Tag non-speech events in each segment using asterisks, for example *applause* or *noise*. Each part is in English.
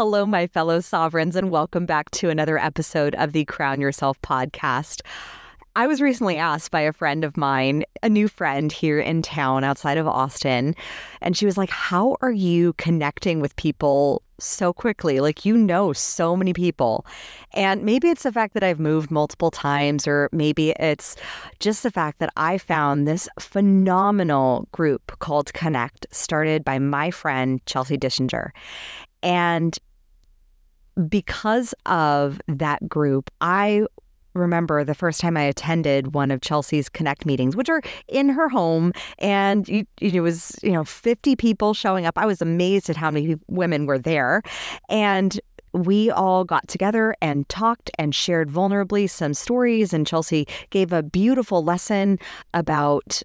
Hello, my fellow sovereigns, and welcome back to another episode of the Crown Yourself podcast. I was recently asked by a friend of mine, a new friend here in town outside of Austin, and she was like, How are you connecting with people so quickly? Like, you know so many people. And maybe it's the fact that I've moved multiple times, or maybe it's just the fact that I found this phenomenal group called Connect, started by my friend, Chelsea Dischinger. And because of that group, I remember the first time I attended one of Chelsea's Connect meetings, which are in her home, and it was you know 50 people showing up. I was amazed at how many women were there, and we all got together and talked and shared vulnerably some stories. And Chelsea gave a beautiful lesson about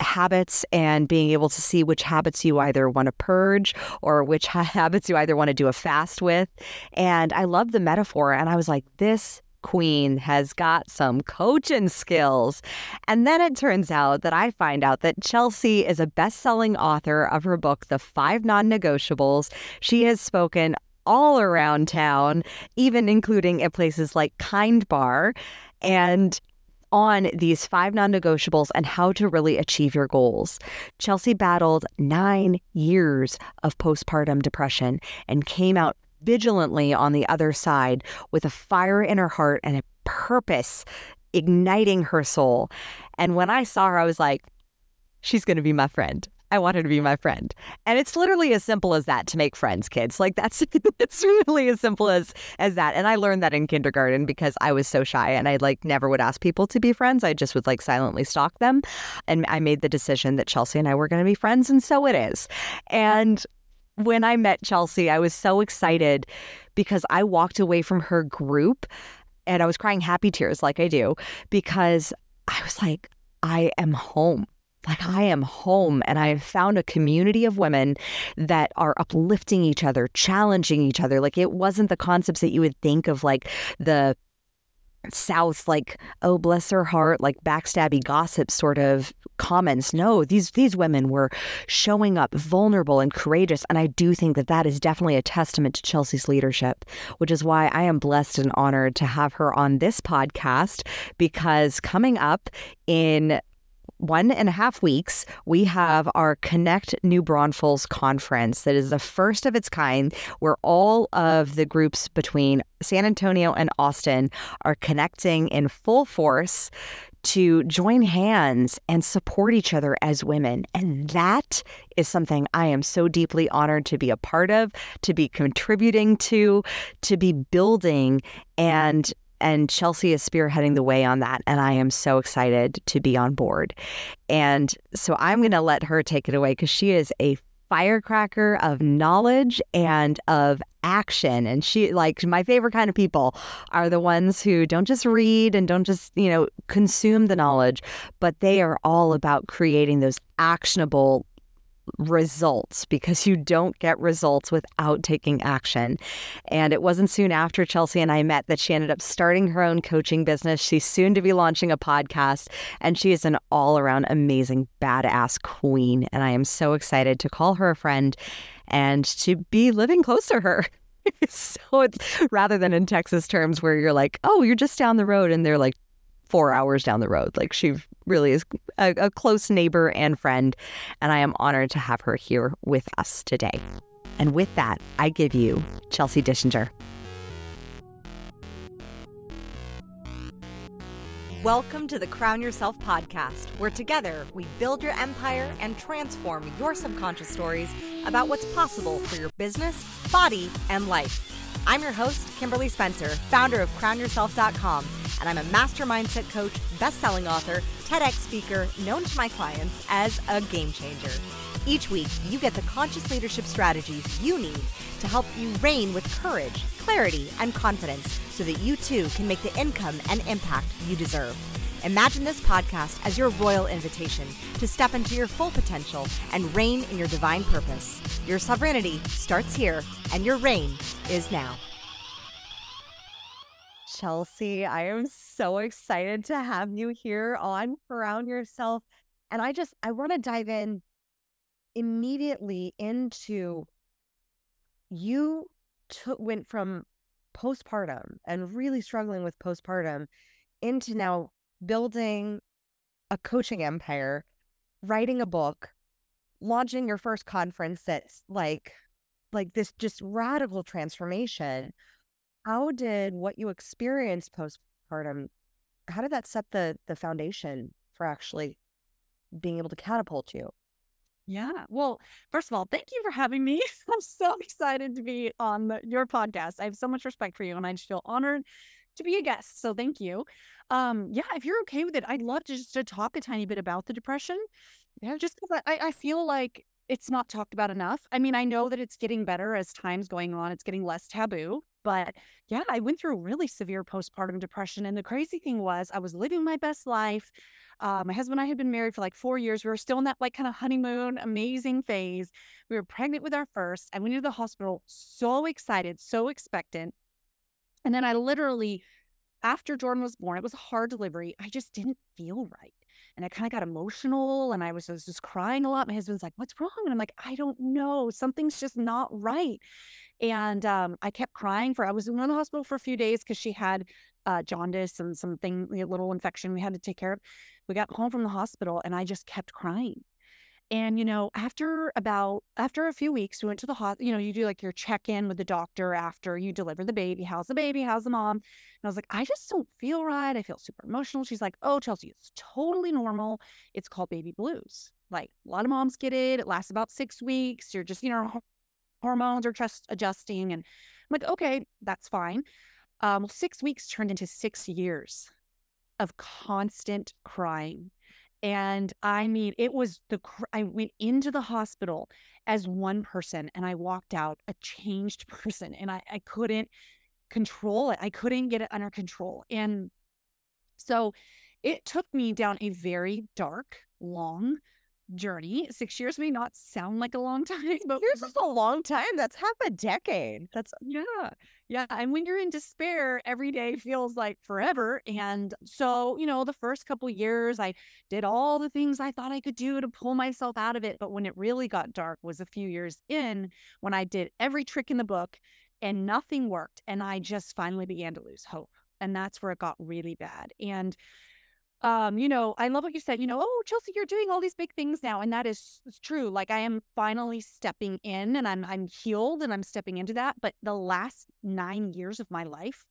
habits and being able to see which habits you either want to purge or which *laughs* habits you either want to do a fast with. And I love the metaphor. And I was like, this queen has got some coaching skills. And then it turns out that I find out that Chelsea is a best selling author of her book, The Five Non Negotiables. She has spoken all around town, even including at places like Kind Bar. And on these five non negotiables and how to really achieve your goals. Chelsea battled nine years of postpartum depression and came out vigilantly on the other side with a fire in her heart and a purpose igniting her soul. And when I saw her, I was like, she's going to be my friend. I want her to be my friend. And it's literally as simple as that to make friends, kids. Like that's *laughs* it's really as simple as as that. And I learned that in kindergarten because I was so shy and I like never would ask people to be friends. I just would like silently stalk them. And I made the decision that Chelsea and I were going to be friends and so it is. And when I met Chelsea, I was so excited because I walked away from her group and I was crying happy tears like I do because I was like, I am home. Like, I am home, and I have found a community of women that are uplifting each other, challenging each other. Like, it wasn't the concepts that you would think of, like the South, like, oh, bless her heart, like backstabby gossip sort of comments. No, these these women were showing up vulnerable and courageous, and I do think that that is definitely a testament to Chelsea's leadership, which is why I am blessed and honored to have her on this podcast because coming up in one and a half weeks, we have our Connect New Braunfels conference that is the first of its kind, where all of the groups between San Antonio and Austin are connecting in full force to join hands and support each other as women. And that is something I am so deeply honored to be a part of, to be contributing to, to be building. And and Chelsea is spearheading the way on that. And I am so excited to be on board. And so I'm going to let her take it away because she is a firecracker of knowledge and of action. And she, like, my favorite kind of people are the ones who don't just read and don't just, you know, consume the knowledge, but they are all about creating those actionable results because you don't get results without taking action. And it wasn't soon after Chelsea and I met that she ended up starting her own coaching business. She's soon to be launching a podcast, and she is an all around amazing, badass queen. And I am so excited to call her a friend and to be living close to her. *laughs* so it's rather than in Texas terms where you're like, oh, you're just down the road, and they're like four hours down the road. Like she really is a, a close neighbor and friend. And I am honored to have her here with us today. And with that, I give you Chelsea Dischinger. Welcome to the Crown Yourself podcast, where together we build your empire and transform your subconscious stories about what's possible for your business, body, and life. I'm your host, Kimberly Spencer, founder of CrownYourself.com and I'm a master mindset coach, best-selling author, TEDx speaker, known to my clients as a game changer. Each week, you get the conscious leadership strategies you need to help you reign with courage, clarity, and confidence so that you too can make the income and impact you deserve. Imagine this podcast as your royal invitation to step into your full potential and reign in your divine purpose. Your sovereignty starts here, and your reign is now. Chelsea. I am so excited to have you here on Crown Yourself. And I just, I want to dive in immediately into you took went from postpartum and really struggling with postpartum into now building a coaching empire, writing a book, launching your first conference that's like like this just radical transformation. How did what you experienced postpartum how did that set the the foundation for actually being able to catapult you? Yeah. Well, first of all, thank you for having me. *laughs* I'm so excited to be on the, your podcast. I have so much respect for you and I just feel honored to be a guest. So thank you. Um, yeah, if you're okay with it, I'd love to just to talk a tiny bit about the depression. Yeah, just because I, I feel like it's not talked about enough. I mean, I know that it's getting better as time's going on, it's getting less taboo. But yeah, I went through a really severe postpartum depression. And the crazy thing was, I was living my best life. Uh, my husband and I had been married for like four years. We were still in that like kind of honeymoon, amazing phase. We were pregnant with our first. I went to the hospital so excited, so expectant. And then I literally, after Jordan was born, it was a hard delivery. I just didn't feel right. And I kind of got emotional and I was just, just crying a lot. My husband's like, What's wrong? And I'm like, I don't know. Something's just not right. And um, I kept crying for, I was in the hospital for a few days because she had uh, jaundice and something, a little infection we had to take care of. We got home from the hospital and I just kept crying. And, you know, after about, after a few weeks, we went to the hospital, you know, you do like your check in with the doctor after you deliver the baby. How's the baby? How's the mom? And I was like, I just don't feel right. I feel super emotional. She's like, oh, Chelsea, it's totally normal. It's called baby blues. Like a lot of moms get it. It lasts about six weeks. You're just, you know, hormones are just adjusting. And I'm like, okay, that's fine. Um, six weeks turned into six years of constant crying. And I mean, it was the, I went into the hospital as one person and I walked out a changed *laughs* person and I, I couldn't control it. I couldn't get it under control. And so it took me down a very dark, long journey. Six years may not sound like a long *laughs* time, but here's just a long time. That's half a decade. That's yeah, yeah. And when you're in despair, every day feels like forever. And so, you know, the first couple years, I did all the things I thought I could do to pull myself out of it. But when it really got dark was a few years in when I did every trick in the book and nothing worked. And I just finally began to lose hope. And that's where it got really bad. And um, you know, I love what you said, you know, oh, Chelsea, you're doing all these big things now. And that is true. Like I am finally stepping in and I'm I'm healed and I'm stepping into that. But the last nine years of my life,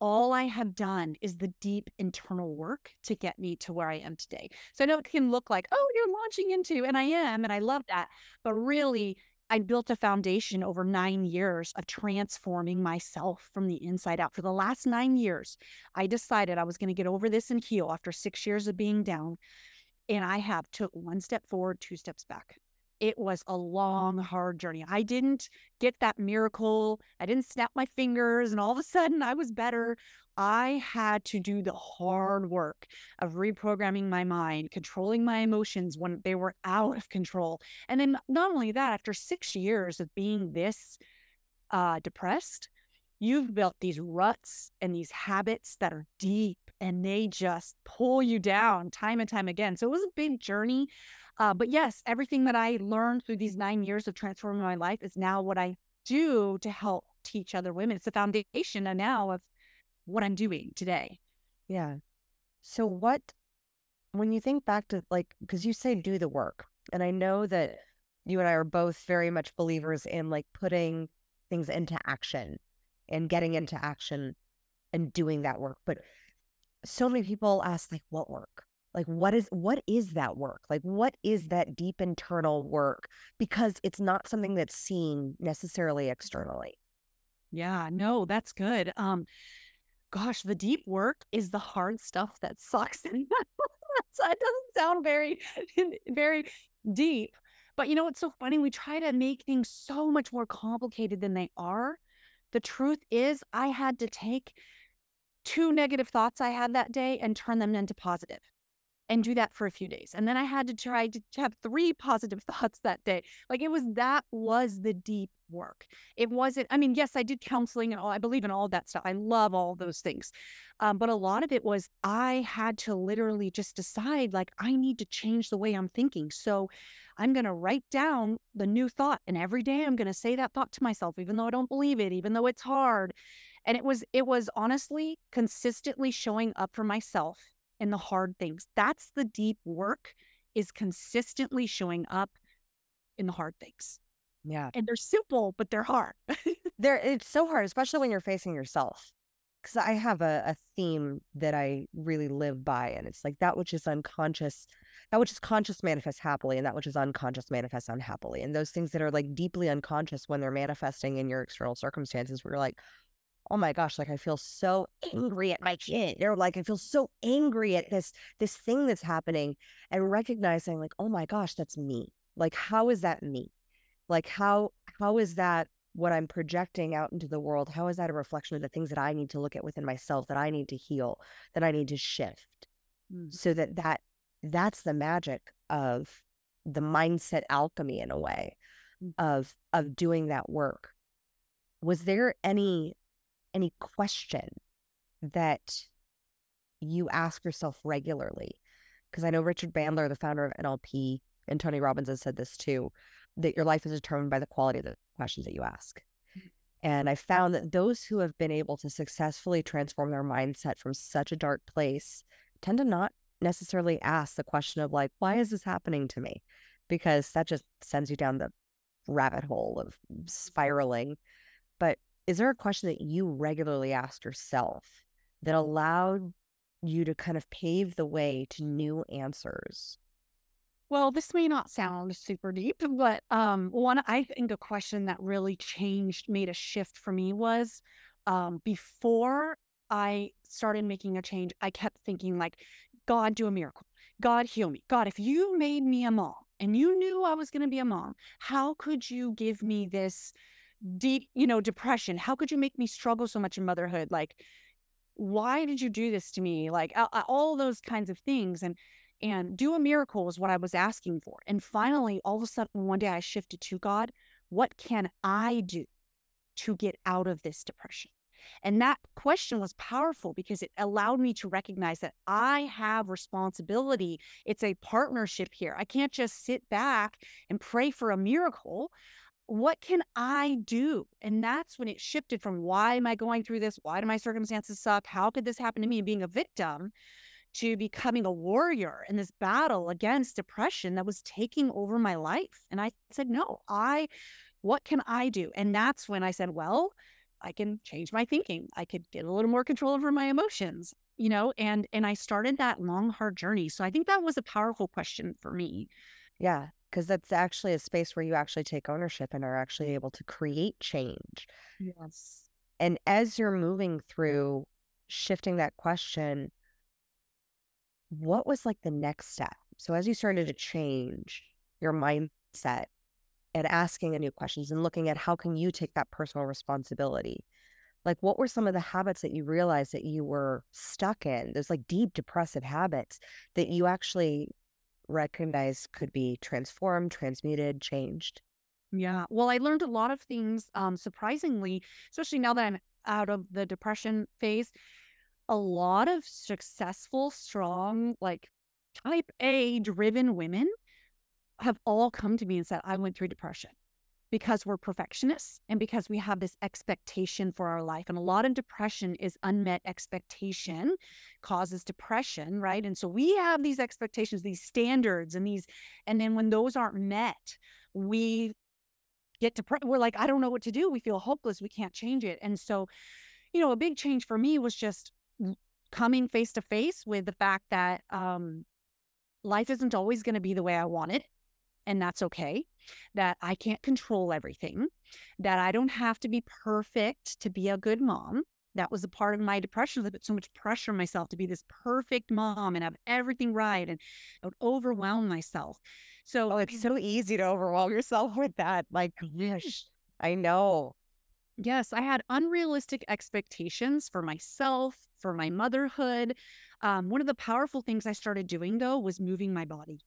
all I have done is the deep internal work to get me to where I am today. So I know it can look like, oh, you're launching into, and I am, and I love that. But really, I built a foundation over nine years of transforming myself from the inside out. For the last nine years, I decided I was going to get over this and heal after six years of being down. And I have took one step forward, two steps back it was a long, mm. hard journey. I didn't get that miracle. I didn't snap my fingers and all of a sudden I was better. I had to do the hard work of reprogramming my mind, controlling my emotions when they were out of control. And then not only that, after six years of being this uh, depressed, you've built these ruts and these habits that are deep and they just pull you down time and time again. So it was a big journey. Uh, but yes, everything that I learned through these nine years of transforming my life is now what I do to help teach other women. It's the foundation now of what I'm doing today. Yeah. So, what, when you think back to like, because you say do the work, and I know that you and I are both very much believers in like putting things into action and getting into action and doing that work. But so many people ask, like, what work? like what is what is that work like what is that deep internal work because it's not something that's seen necessarily externally yeah no that's good um gosh the deep work is the hard stuff that sucks *laughs* it doesn't sound very *laughs* very deep but you know what's so funny? We try to make things so much more complicated than they are. The truth is i had to take two negative thoughts i had that day and turn them into positive and do that for a few days. And then I had to try to have three positive *laughs* thoughts that day. Like it was that was the deep work. It wasn't, I mean, yes, I did counseling and all, I believe in all that stuff. I love all those things. Um, but a lot of it was I had to literally just decide, like, I need to change the way I'm thinking. So I'm going to write down the new thought. And every day I'm going to say that thought to myself, even though I don't believe it, even though it's hard. And it was, it was honestly consistently showing up for myself in the hard things. That's the deep work is consistently showing up in the hard things. Yeah. And they're simple, but they're hard. *laughs* There it's so hard, especially when you're facing yourself. Because I have a, a theme that I really live by, and it's like that which is unconscious, that which is conscious manifests happily, and that which is unconscious manifests unhappily. And those things that are like deeply unconscious when they're manifesting in your external circumstances, where you're like, oh my gosh, like I feel so angry at my kid, or like I feel so angry at this this thing that's happening, and recognizing like, oh my gosh, that's me. Like, how is that me? Like, how how is that what I'm projecting out into the world? How is that a reflection of the things that I need to look at within myself, that I need to heal, that I need to shift, Mm. so that that that's the magic of the mindset alchemy in a way Mm. of of doing that work. Was there any any question that you ask yourself regularly? Because I know Richard Bandler, the founder of NLP, and Tony Robbins has said this too, that your life is determined by the quality of the questions that you ask. Mm-hmm. And I found that those who have been able to successfully transform their mindset from such a dark place tend to not necessarily ask the question of, like, why is this happening to me? Because that just sends you down the rabbit hole of mm-hmm. spiraling. But is there a question that you regularly ask yourself that allowed you to kind of pave the way to new answers? Well, this may not sound super deep, but um, one I think a question that really changed, made a shift for me was um, before I started making a change, I kept thinking like, God, do a miracle. God, heal me. God, if you made me a mom and you knew I was going to be a mom, how could you give me this deep, you know, depression? How could you make me struggle so much in motherhood? Like, why did you do this to me? Like all those kinds of things. And and do a miracle was what I was asking for. And finally, all of a sudden, one day I shifted to God, what can I do to get out of this depression? And that question was powerful because it allowed me to recognize that I have responsibility. It's a partnership here. I can't just sit back and pray for a miracle. What can I do? And that's when it shifted from why am I going through this? Why do my circumstances suck? How could this happen to me? Being a victim to becoming a warrior in this battle against depression that was taking over my life. And I said, no, I, what can I do? And that's when I said, well, I can change my thinking. I could get a little more control over my emotions, you know, and and I started that long, hard journey. So I think that was a powerful question for me. Yeah, because that's actually a space where you actually take ownership and are actually able to create change. Yes. And as you're moving through shifting that question, what was like the next step? So as you started to change your mindset and asking a new questions and looking at how can you take that personal responsibility? Like what were some of the habits that you realized that you were stuck in? Those like deep depressive habits that you actually recognized could be transformed, transmuted, changed. Yeah. Well, I learned a lot of things, um, surprisingly, especially now that I'm out of the depression phase. A lot of successful, strong, like type A driven women have all come to me and said, I went through depression because we're perfectionists and because we have this expectation for our life. And a lot of depression is unmet expectation causes depression, right? And so we have these expectations, these standards, and these, and then when those aren't met, we get depressed. We're like, I don't know what to do. We feel hopeless. We can't change it. And so, you know, a big change for me was just coming face to face with the fact that um, life isn't always going to be the way I want it. And that's okay. That I can't control everything, that I don't have to be perfect to be a good mom. That was a part of my depression. I put so much pressure on myself to be this perfect mom and have everything right. And I would overwhelm myself. So Oh, it's so easy to overwhelm yourself *laughs* with that. Like, gosh, I know. Yes, I had unrealistic expectations for myself, for my motherhood. Um, one of the powerful things I started doing though was moving my body.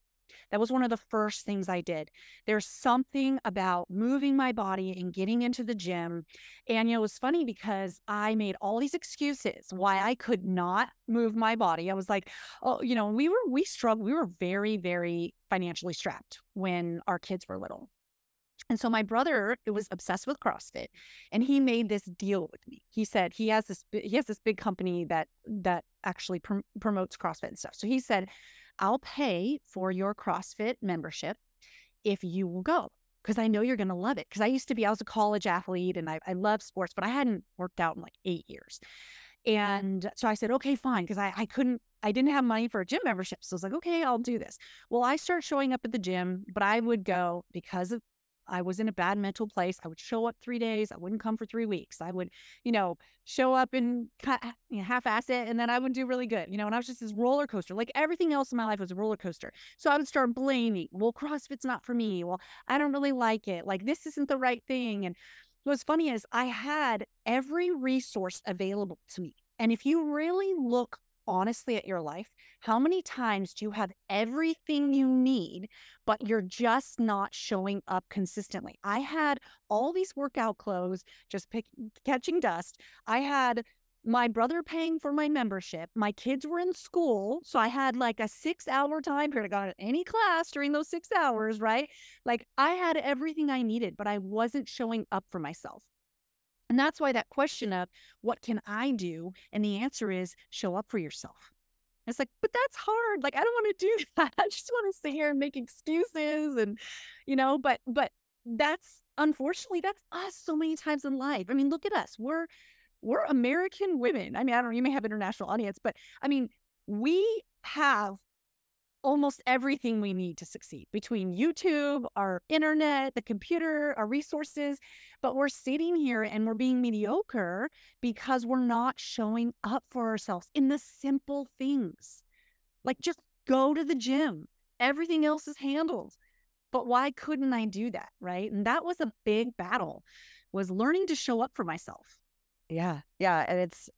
That was one of the first things I did. There's something about moving my body and getting into the gym. And, you know, it was funny because I made all these excuses why I could not move my body. I was like, oh, you know, we were, we struggled, we were very, very financially strapped when our kids were little. And so my brother was obsessed with CrossFit and he made this deal with me. He said he has this he has this big company that that actually pr- promotes CrossFit and stuff. So he said, "I'll pay for your CrossFit membership if you will go." Because I know you're going to love it. Because I used to be, I was a college athlete and I, I love sports, but I hadn't worked out in like eight years. Mm-hmm. And so I said, okay, fine. Because I, I couldn't, I didn't have money for a gym membership. So I was like, okay, I'll do this. Well, I started showing up at the gym, but I would go because of I was in a bad mental place. I would show up three days. I wouldn't come for three weeks. I would, you know, show up and you know, half ass it, and then I would do really good. You know, and I was just this roller coaster. Like everything else in my life was a roller coaster. So I would start blaming. Well, CrossFit's not for me. Well, I don't really like it. Like this isn't the right thing. And what's funny is I had every resource available to me. And if you really look honestly at your life, how many times do you have everything you need, but you're just not showing up consistently? I had all these workout clothes just pick, catching dust. I had my brother paying for my membership. My kids were in school. So I had like a six hour time period. I got any class during those six hours, right? Like I had everything I needed, but I wasn't showing up for myself. And that's why that question of what can I do? And the answer is show up for yourself. It's like, but that's hard. Like, I don't want to do *laughs* that. I just want to sit here and make excuses and, you know, but, but that's unfortunately, that's us so many times in life. I mean, look at us. We're, we're American women. I mean, I don't know, you may have international audience, but I mean, we have almost everything we need to succeed between YouTube, our internet, the computer, our resources. But we're sitting here and we're being mediocre because we're not showing up for ourselves in the simple things. Like just go to the gym, everything else is handled. But why couldn't I do that? Right. And that was a big battle was learning to show up for myself. Yeah. Yeah. And it's,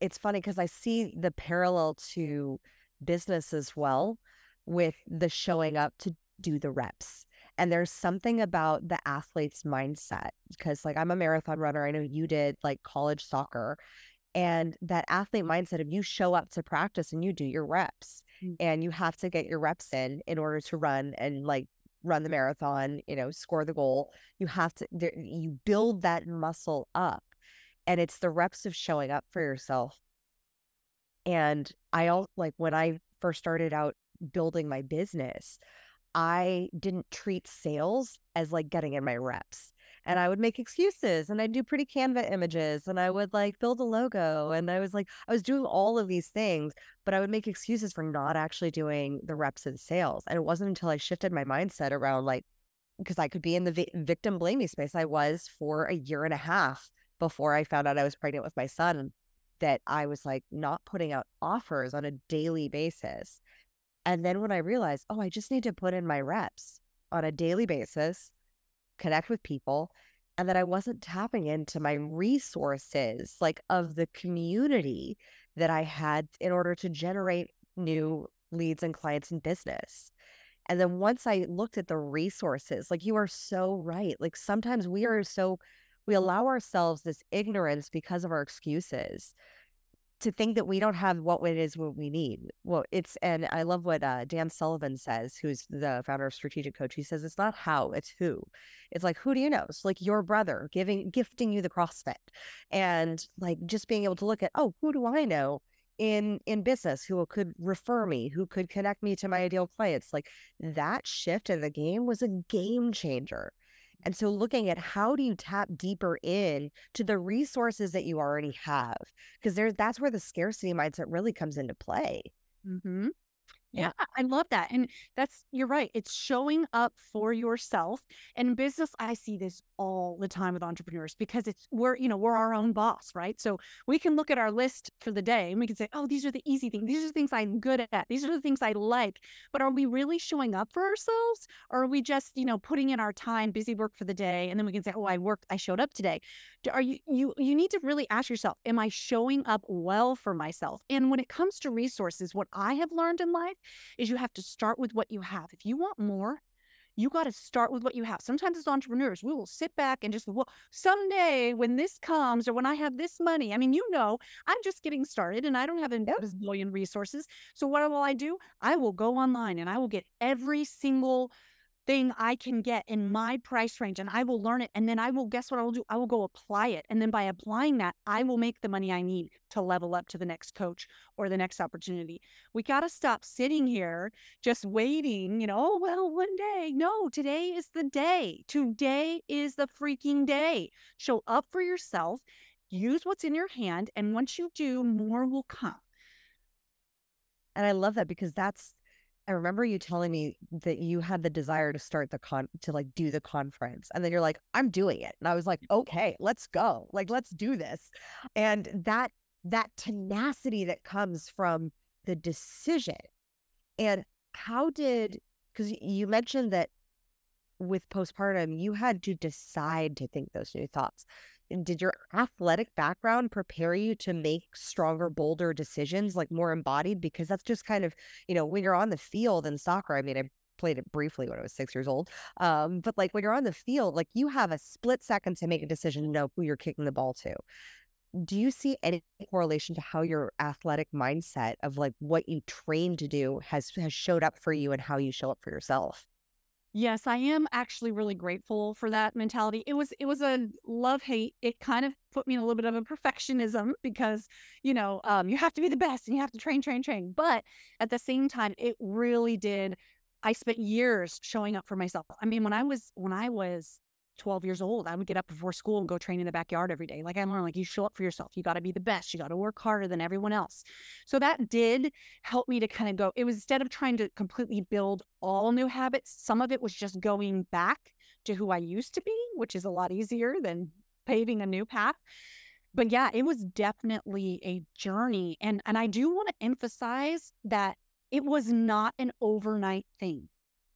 it's funny because I see the parallel to business as well with the showing up to do the reps. And there's something about the athlete's mindset because, like, I'm a marathon runner. I know you did like college soccer. And that athlete mindset of you show up to practice and you do your reps mm-hmm. and you have to get your reps in in order to run and like run the marathon, you know, score the goal. You have to, you build that muscle up. And it's the reps of showing up for yourself and I all like when I first started out building my business, I didn't treat sales as like getting in my reps. And I would make excuses and I'd do pretty Canva images and I would like build a logo. And I was like, I was doing all of these things, but I would make excuses for not actually doing the reps in sales. And it wasn't until I shifted my mindset around like, because I could be in the vi- victim blaming space. I was for a year and a half before I found out I was pregnant with my son that I was like not putting out offers on a daily basis. And then when I realized, oh, I just need to put in my reps on a daily basis, connect with people, and that I wasn't tapping into my resources, like of the community that I had in order to generate new leads and clients in business. And then once I looked at the resources, like you are so right. Like sometimes we are so we allow ourselves this ignorance because of our excuses to think that we don't have what it is what we need. Well, it's and I love what uh, Dan Sullivan says, who's the founder of Strategic Coach. He says it's not how, it's who. It's like who do you know? It's like your brother giving gifting you the CrossFit, and like just being able to look at oh, who do I know in in business who could refer me, who could connect me to my ideal clients. Like that shift in the game was a game changer and so looking at how do you tap deeper in to the resources that you already have, because that's where the scarcity mindset really comes into play. Mm-hmm. Yeah, I love that. And that's, you're right. It's showing up for yourself. And in business, I see this all the time with entrepreneurs because it's, we're, you know, we're our own boss, right? So we can look at our list for the day and we can say, oh, these are the easy things. These are the things I'm good at. These are the things I like. But are we really showing up for ourselves? Or are we just, you know, putting in our time, busy work for the day? And then we can say, oh, I worked, I showed up today. Are you, you, you need to really ask yourself, am I showing up well for myself? And when it comes to resources, what I have learned in life is you have to start with what you have. If you want more, you got to start with what you have. Sometimes as entrepreneurs, we will sit back and just, well, someday when this comes or when I have this money, I mean, you know, I'm just getting started and I don't have a billion resources. So what will I do? I will go online and I will get every single thing I can get in my price range and I will learn it. And then I will, guess what I will do? I will go apply it. And then by applying that, I will make the money I need to level up to the next coach or the next opportunity. We got to stop sitting here just waiting, you know, oh, well, one day. No, today is the day. Today is the freaking day. Show up for yourself, use what's in your hand. And once you do, more will come. And I love that because that's I remember you telling me that you had the desire to start the con to like do the conference. And then you're like, I'm doing it. And I was like, mm-hmm. okay, let's go. Like, let's do this. And that that tenacity that comes from the decision. And how did because you mentioned that with postpartum, you had to decide to think those new thoughts did your athletic background prepare you to make stronger, bolder decisions, like more embodied? Because that's just kind of, you know, when you're on the field in soccer, I mean, I played it briefly when I was six years old. Um, but like when you're on the field, like you have a split second to make a decision to know who you're kicking the ball to. Do you see any correlation to how your athletic mindset of like what you trained to do has has showed up for you and how you show up for yourself? Yes, I am actually really grateful for that mentality. It was it was a love hate. It kind of put me in a little bit of a perfectionism because you know um, you have to be the best and you have to train, train, train. But at the same time, it really did. I spent years showing up for myself. I mean, when I was when I was 12 years old, I would get up before school and go train in the backyard every day. Like I learned, like you show up for yourself. You got to be the best. You got to work harder than everyone else. So that did help me to kind of go. It was instead of trying to completely build all new habits, some of it was just going back to who I used to be, which is a lot easier than paving a new path. But yeah, it was definitely a journey. And and I do want to emphasize that it was not an overnight thing.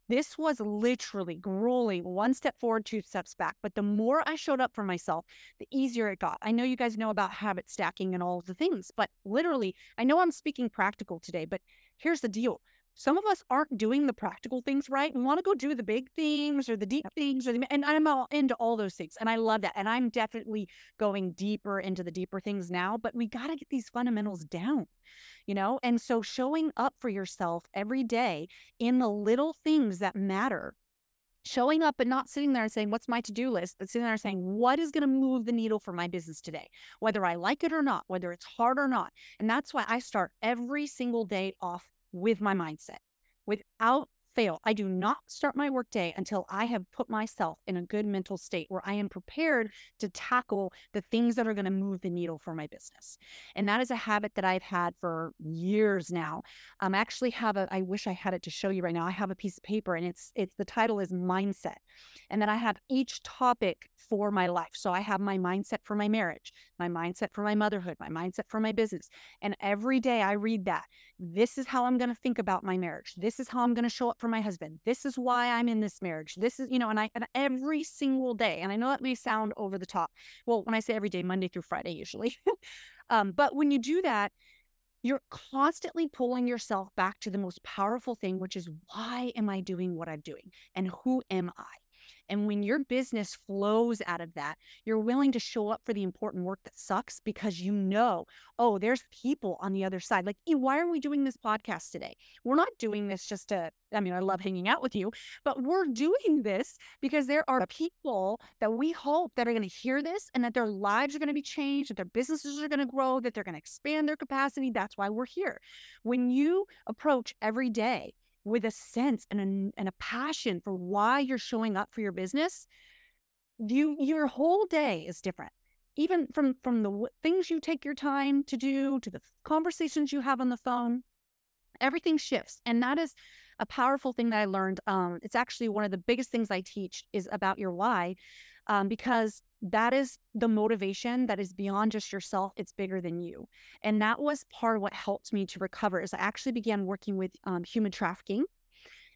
This was literally grueling, one step forward, two steps back. But the more I showed up for myself, the easier it got. I know you guys know about habit stacking and all the things, but literally, I know I'm speaking practical today, but here's the deal some of us aren't doing the practical things right. We want to go do the big things or the deep things, or the, and I'm all into all those things, and I love that. And I'm definitely going deeper into the deeper things now. But we got to get these fundamentals down, you know. And so showing up for yourself every day in the little things that matter, showing up and not sitting there and saying, What's my to do list? but sitting there saying, What is going to move the needle for my business today? Whether I like it or not, whether it's hard or not. And that's why I start every single day off with my mindset. Without fail. I do not start my workday until I have put myself in a good mental state where I am prepared to tackle the things that are going to move the needle for my business. And that is a habit that I've had for years now. Um, I actually have a, I wish I had it to show you right now. I have a piece of paper and it's, it's, the title is mindset. And then I have each topic for my life. So I have my mindset for my marriage, my mindset for my motherhood, my mindset for my business. And every day I read that. This is how I'm going to think about my marriage. This is how I'm going to show up for my husband. This is why I'm in this marriage. This is, you know, and I, and every single day, and I know that may sound over the top. Well, when I say every day, Monday through Friday, usually. *laughs* um, but when you do that, you're constantly pulling yourself back to the most powerful thing, which is why am I doing what I'm doing? And who am I? And when your business flows out of that, you're willing to show up for the important work that sucks because you know, oh, there's people on the other side. Like, why are we doing this podcast today? We're not doing this just to, I mean, I love hanging out with you, but we're doing this because there are people that we hope that are going to hear this and that their lives are going to be changed, that their businesses are going to grow, that they're going to expand their capacity. That's why we're here. When you approach every day with a sense and a, and a passion for why you're showing up for your business, you your whole day is different. Even from from the things you take your time to do to the conversations you have on the phone, everything shifts. And that is a powerful thing that I learned. Um, it's actually one of the biggest things I teach is about your why, um, because that is the motivation that is beyond just yourself. It's bigger than you. And that was part of what helped me to recover is I actually began working with um, human trafficking.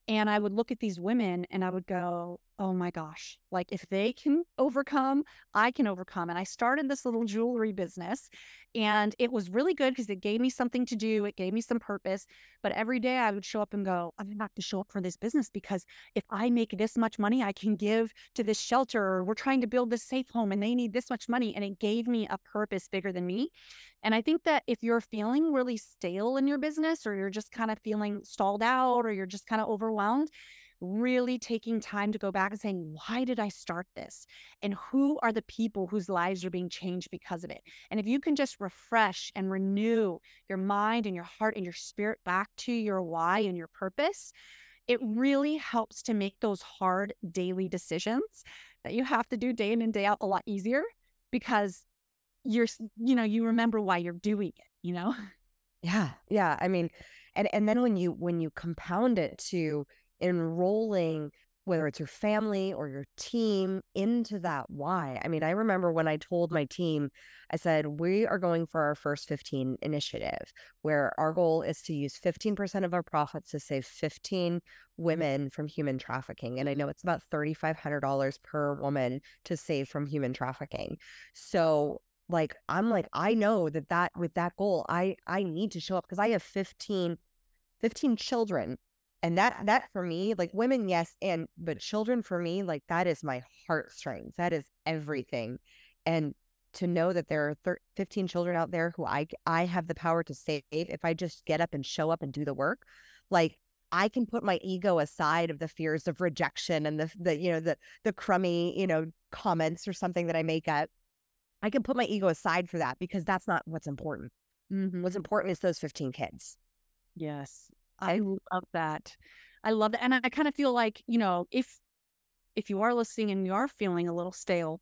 And I would look at these women and I would go, oh my gosh, like if they can overcome, I can overcome. And I started this little jewelry business and it was really good because it gave me something to do, it gave me some purpose. But every day I would show up and go, I'm going to to show up for this business because if I make this much money, I can give to this shelter or we're trying to build this safe home and they need this much money. And it gave me a purpose bigger than me. And I think that if you're feeling really stale in your business or you're just kind of feeling stalled out or you're just kind of overwhelmed, really taking time to go back and saying, why did I start this? And who are the people whose lives are being changed because of it? And if you can just refresh and renew your mind and your heart and your spirit back to your why and your purpose, it really helps to make those hard daily decisions that you have to do day in and day out a lot easier because you're, you know, you remember why you're doing it, you know? Yeah. Yeah. I mean, and and then when you when you compound it to enrolling whether it's your family or your team into that why. I mean, I remember when I told my team, I said, we are going for our first 15 initiative, where our goal is to use 15% of our profits to save 15 women from human trafficking. And I know it's about $3,500 per woman to save from human trafficking. So, like, I'm like, I know that that with that goal, I I need to show up because I have 15 15 children and that that for me like women yes and but children for me like that is my heartstrings that is everything. And to know that there are thir- 15 children out there who i i have the power to save if i just get up and show up and do the work like i can put my ego aside of the fears of rejection and the the you know the the crummy you know comments or something that i make up. I can put my ego aside for that because that's not what's important. Mm-hmm. what's important is those 15 kids. Yes I love that. I love that. And I, I kind of feel like, you know, if if you are listening and you are feeling a little stale,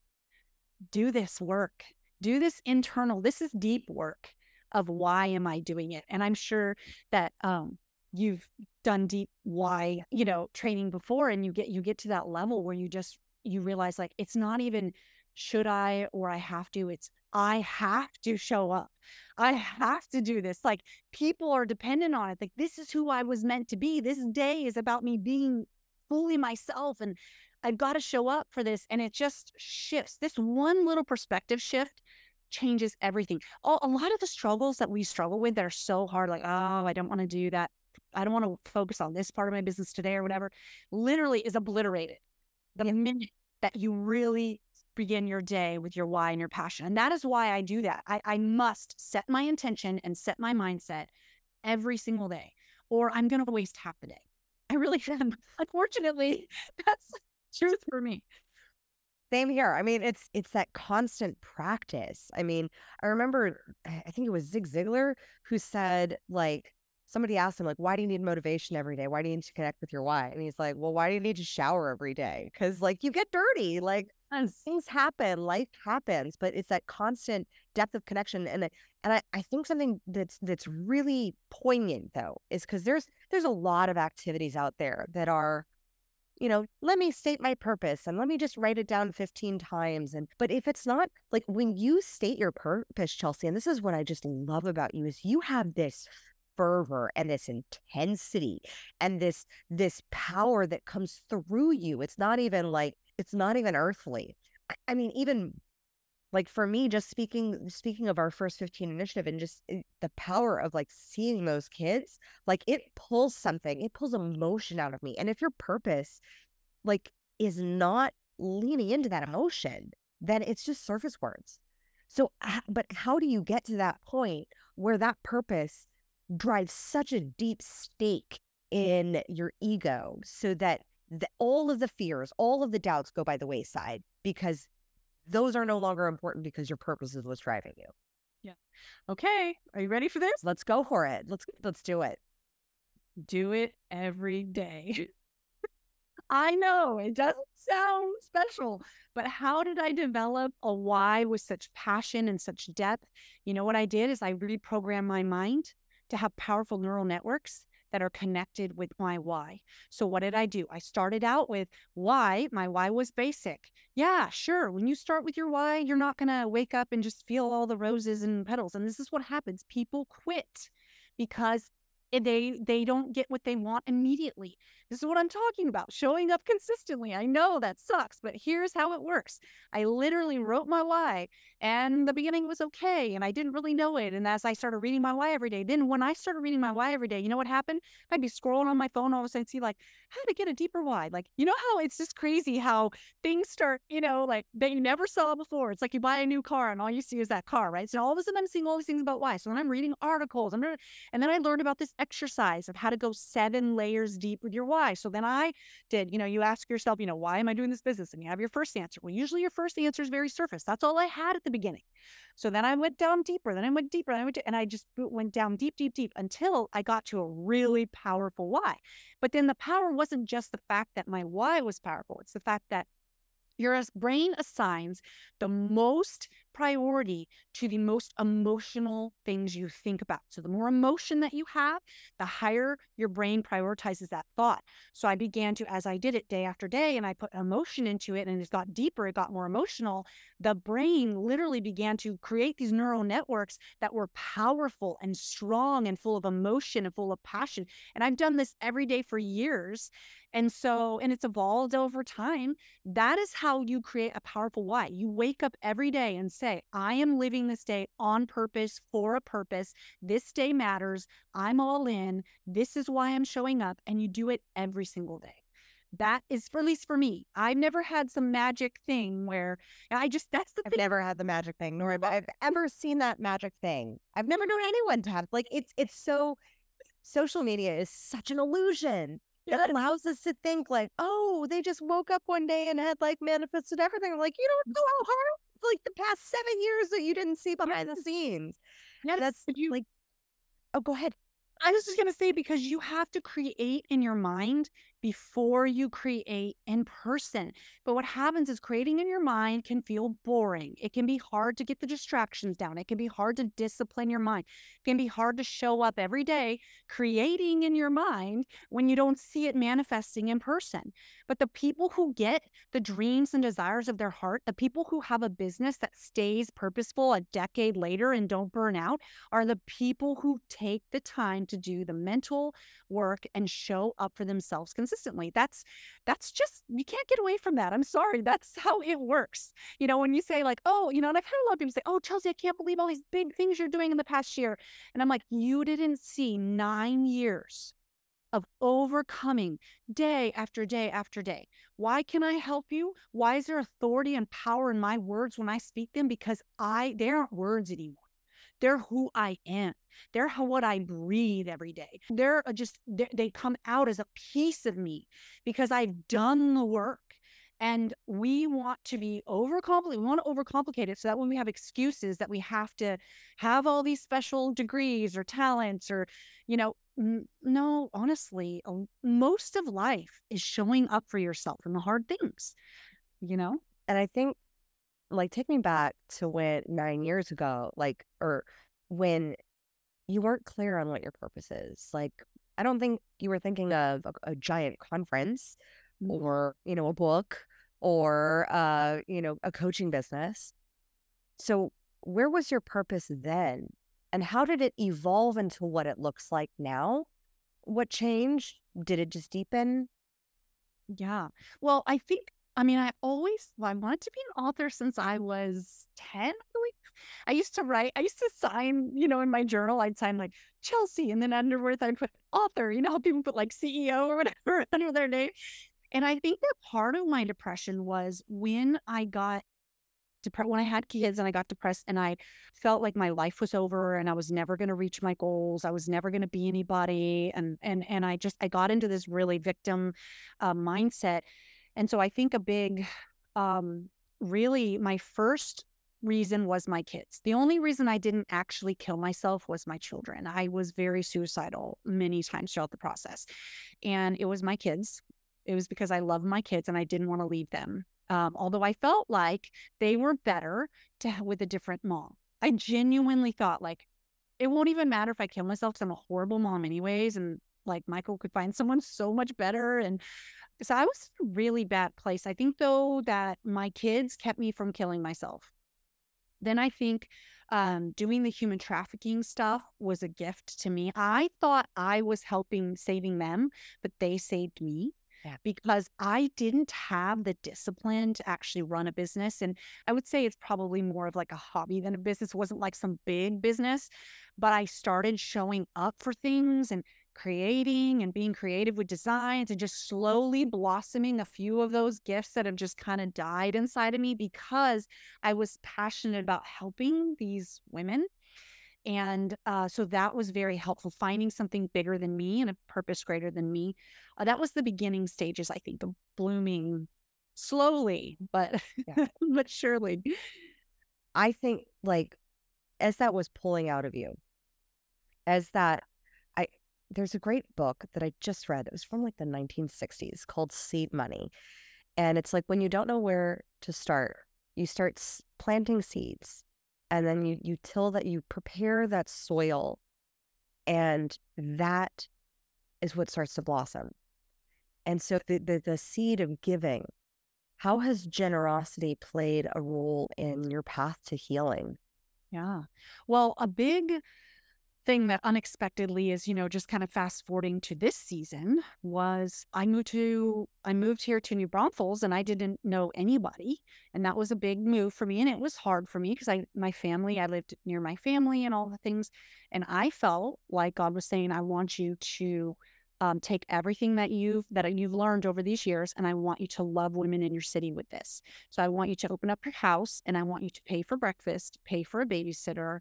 do this work. Do this internal. This is deep work of why am I doing it? And I'm sure that um you've done deep why, you know, training before and you get you get to that level where you just you realize like it's not even should I or I have to, it's I have to show up. I have to do this. Like people are dependent on it. Like this is who I was meant to be. This day is about me being fully myself and I've got to show up for this. And it just shifts. This one little perspective shift changes everything. Oh, a lot of the struggles that we struggle with that are so hard, like, oh, I don't want to do that. I don't want to focus on this part of my business today or whatever, literally is obliterated the minute that you really begin your day with your why and your passion. And that is why I do that. I, I must set my intention and set my mindset every single day, or I'm going to waste half the day. I really am. *laughs* Unfortunately, *laughs* that's truth for me. Same here. I mean, it's it's that constant practice. I mean, I remember I think it was Zig Ziglar who said like somebody asked him like why do you need motivation every day? Why do you need to connect with your why? And he's like, "Well, why do you need to shower every day? Cuz like you get dirty. Like things happen, life happens, but it's that constant depth of connection. And and I, I think something that's that's really poignant though is because there's there's a lot of activities out there that are, you know, let me state my purpose and let me just write it down 15 times. And but if it's not like when you state your purpose, Chelsea, and this is what I just love about you, is you have this fervor and this intensity and this this power that comes through you. It's not even like it's not even earthly. I mean, even like for me, just speaking speaking of our first 15 initiative and just eh, the power of like seeing those kids, like it pulls something, it pulls emotion out of me. And if your purpose like is not leaning into that emotion, then it's just surface words. So, but how do you get to that point where that purpose drives such a deep stake in your ego so that the, all of the fears, all of the doubts go by the wayside because those are no longer important because your purpose is what's driving you. Yeah. Okay. Are you ready for this? Let's go for it. Let's let's do it. Do it every day. *laughs* I know it doesn't sound special, but how did I develop a why with such passion and such depth? You know what I did is I reprogrammed my mind to have powerful neural networks that are connected with my why. So, what did I do? I started out with why. My why was basic. Yeah, sure. When you start with your why, you're not going to wake up and just feel all the roses and petals. And this is what happens people quit because they they don't get what they want immediately. This is what I'm talking about. Showing up consistently. I know that sucks, but here's how it works. I literally wrote my why and the beginning was okay and I didn't really know it and as I started reading my why every day, then when I started reading my why every day, you know what happened? I'd be scrolling on my phone all of a sudden see like how to get a deeper why. Like, you know how it's just crazy how things start, you know, like that you never saw before. It's like you buy a new car and all you see is that car, right? So all of a sudden I'm seeing all these things about why. So then I'm reading articles. I'm and then I learned about this exercise of how to go seven layers deep with your why. So then I did, you know, you ask yourself, you know, why am I doing this business? And you have your first answer. Well, usually your first answer is very surface. That's all I had at the beginning. So then I went down deeper, then I went deeper, and I went and I just went down deep, deep, deep until I got to a really powerful why. But then the power wasn't just the fact that my why was powerful. It's the fact that your brain assigns the most priority to the most emotional things you think about. So the more emotion that you have, the higher your brain prioritizes that thought. So I began to, as I did it day after day, and I put emotion into it, and it got deeper, it got more emotional. The brain literally began to create these neural networks that were powerful and strong and full of emotion and full of passion. And I've done this every day for years. And so, and it's evolved over time. That is how you create a powerful why. You wake up every day and say, I am living this day on purpose for a purpose. This day matters. I'm all in. This is why I'm showing up. And you do it every single day. That is, for at least for me, I've never had some magic thing where I just, that's the I've thing. never had the magic thing, nor have I ever seen that magic thing. I've never known anyone to have, like, it's, it's so, social media is such an illusion. It allows us to think like, oh, they just woke up one day and had like manifested everything. Like, you don't know how hard like the past seven years that you didn't see behind the scenes. Yeah, That's you, like, oh, go ahead. I was just going to say because you have to create in your mind before you create in person. But what happens is creating in your mind can feel boring. It can be hard to get the distractions down. It can be hard to discipline your mind. It can be hard to show up every day creating in your mind when you don't see it manifesting in person. But the people who get the dreams and desires of their heart, the people who have a business that stays purposeful a decade later and don't burn out, are the people who take the time to do the mental work and show up for themselves consistently. That's that's just you can't get away from that. I'm sorry. *laughs* That's how it works. You know, when you say like, "Oh, you know," and I've had a lot of people say, "Oh, Chelsea, I can't believe all these big things you're doing in the past year." And I'm like, "You didn't see 9 years of overcoming day after day after day. Why can I help you? Why is there authority and power in my words when I speak them? Because I they aren't words anymore. They're who I am. They're how what I breathe every day. They're uh, just they, they come out as a piece of me because I've done the work. And we want to be overcomplicate. We want to overcomplicate it so that when we have excuses that we have to have all these special degrees or talents or, you know, n- no, honestly, most of life is showing up for yourself and the hard things, you know? And I think, like, take me back to when nine years ago, like, or when you weren't clear on what your purpose is. Like, I don't think you were thinking of a, a giant conference Mm. or, you know, a book or, uh, you know, a coaching business. So, where was your purpose then? And how did it evolve into what it looks like now? What changed? Did it just deepen? Yeah. Well, I think, I mean, I always, well, I wanted to be an author since I was 10, I believe. I used to write, I used to sign, you know, in my journal, I'd sign like Chelsea and then underneath I'd put author. You know how people put like CEO or whatever *laughs* under their name. And I think that part of my depression was when I got depressed, when I had kids and I got depressed and I felt like my life was over and I was never going to reach my goals. I was never going to be anybody. And, and, and I just, I got into this really victim uh, mindset. And so I think a big, um, really my first reason was my kids. The only reason I didn't actually kill myself was my children. I was very suicidal many times throughout the process. And it was my kids. It was because I love my kids and I didn't want to leave them. Um, although I felt like they were better to with a different mom. I genuinely thought like it won't even matter if I kill myself because I'm a horrible mom anyways. And like Michael could find someone so much better. And so I was in a really bad place. I think though that my kids kept me from killing myself. Then I think um, doing the human trafficking stuff was a gift to me. I thought I was helping saving them, but they saved me. Yeah. Because I didn't have the discipline to actually run a business. And I would say it's probably more of like a hobby than a business. It wasn't like some big business, but I started showing up for things and creating and being creative with designs and just slowly blossoming a few of those gifts that have just kind of died inside of me because I was passionate about helping these women. And uh, so that was very helpful, finding something bigger than me and a purpose greater than me. Uh, that was the beginning stages, I think, of blooming slowly, but yeah. *laughs* but surely. I think like as that was pulling out of you, as that there's a great book that I just read. It was from like the 1960s called Seed Money. And it's like when you don't know where to start, you start planting seeds and then you, you till that, you prepare that soil. And that is what starts to blossom. And so the, the, the seed of giving, how has generosity played a role in your path to healing? Yeah. Well, a big thing that unexpectedly is, you know, just kind of fast forwarding to this season was I moved to I moved here to New Braunfels and I didn't know anybody. And that was a big move for me. And it was hard for me because I my family, I lived near my family and all the things. And I felt like God was saying, I want you to um, take everything that you've that you've learned over these years and i want you to love women in your city with this so i want you to open up your house and i want you to pay for breakfast pay for a babysitter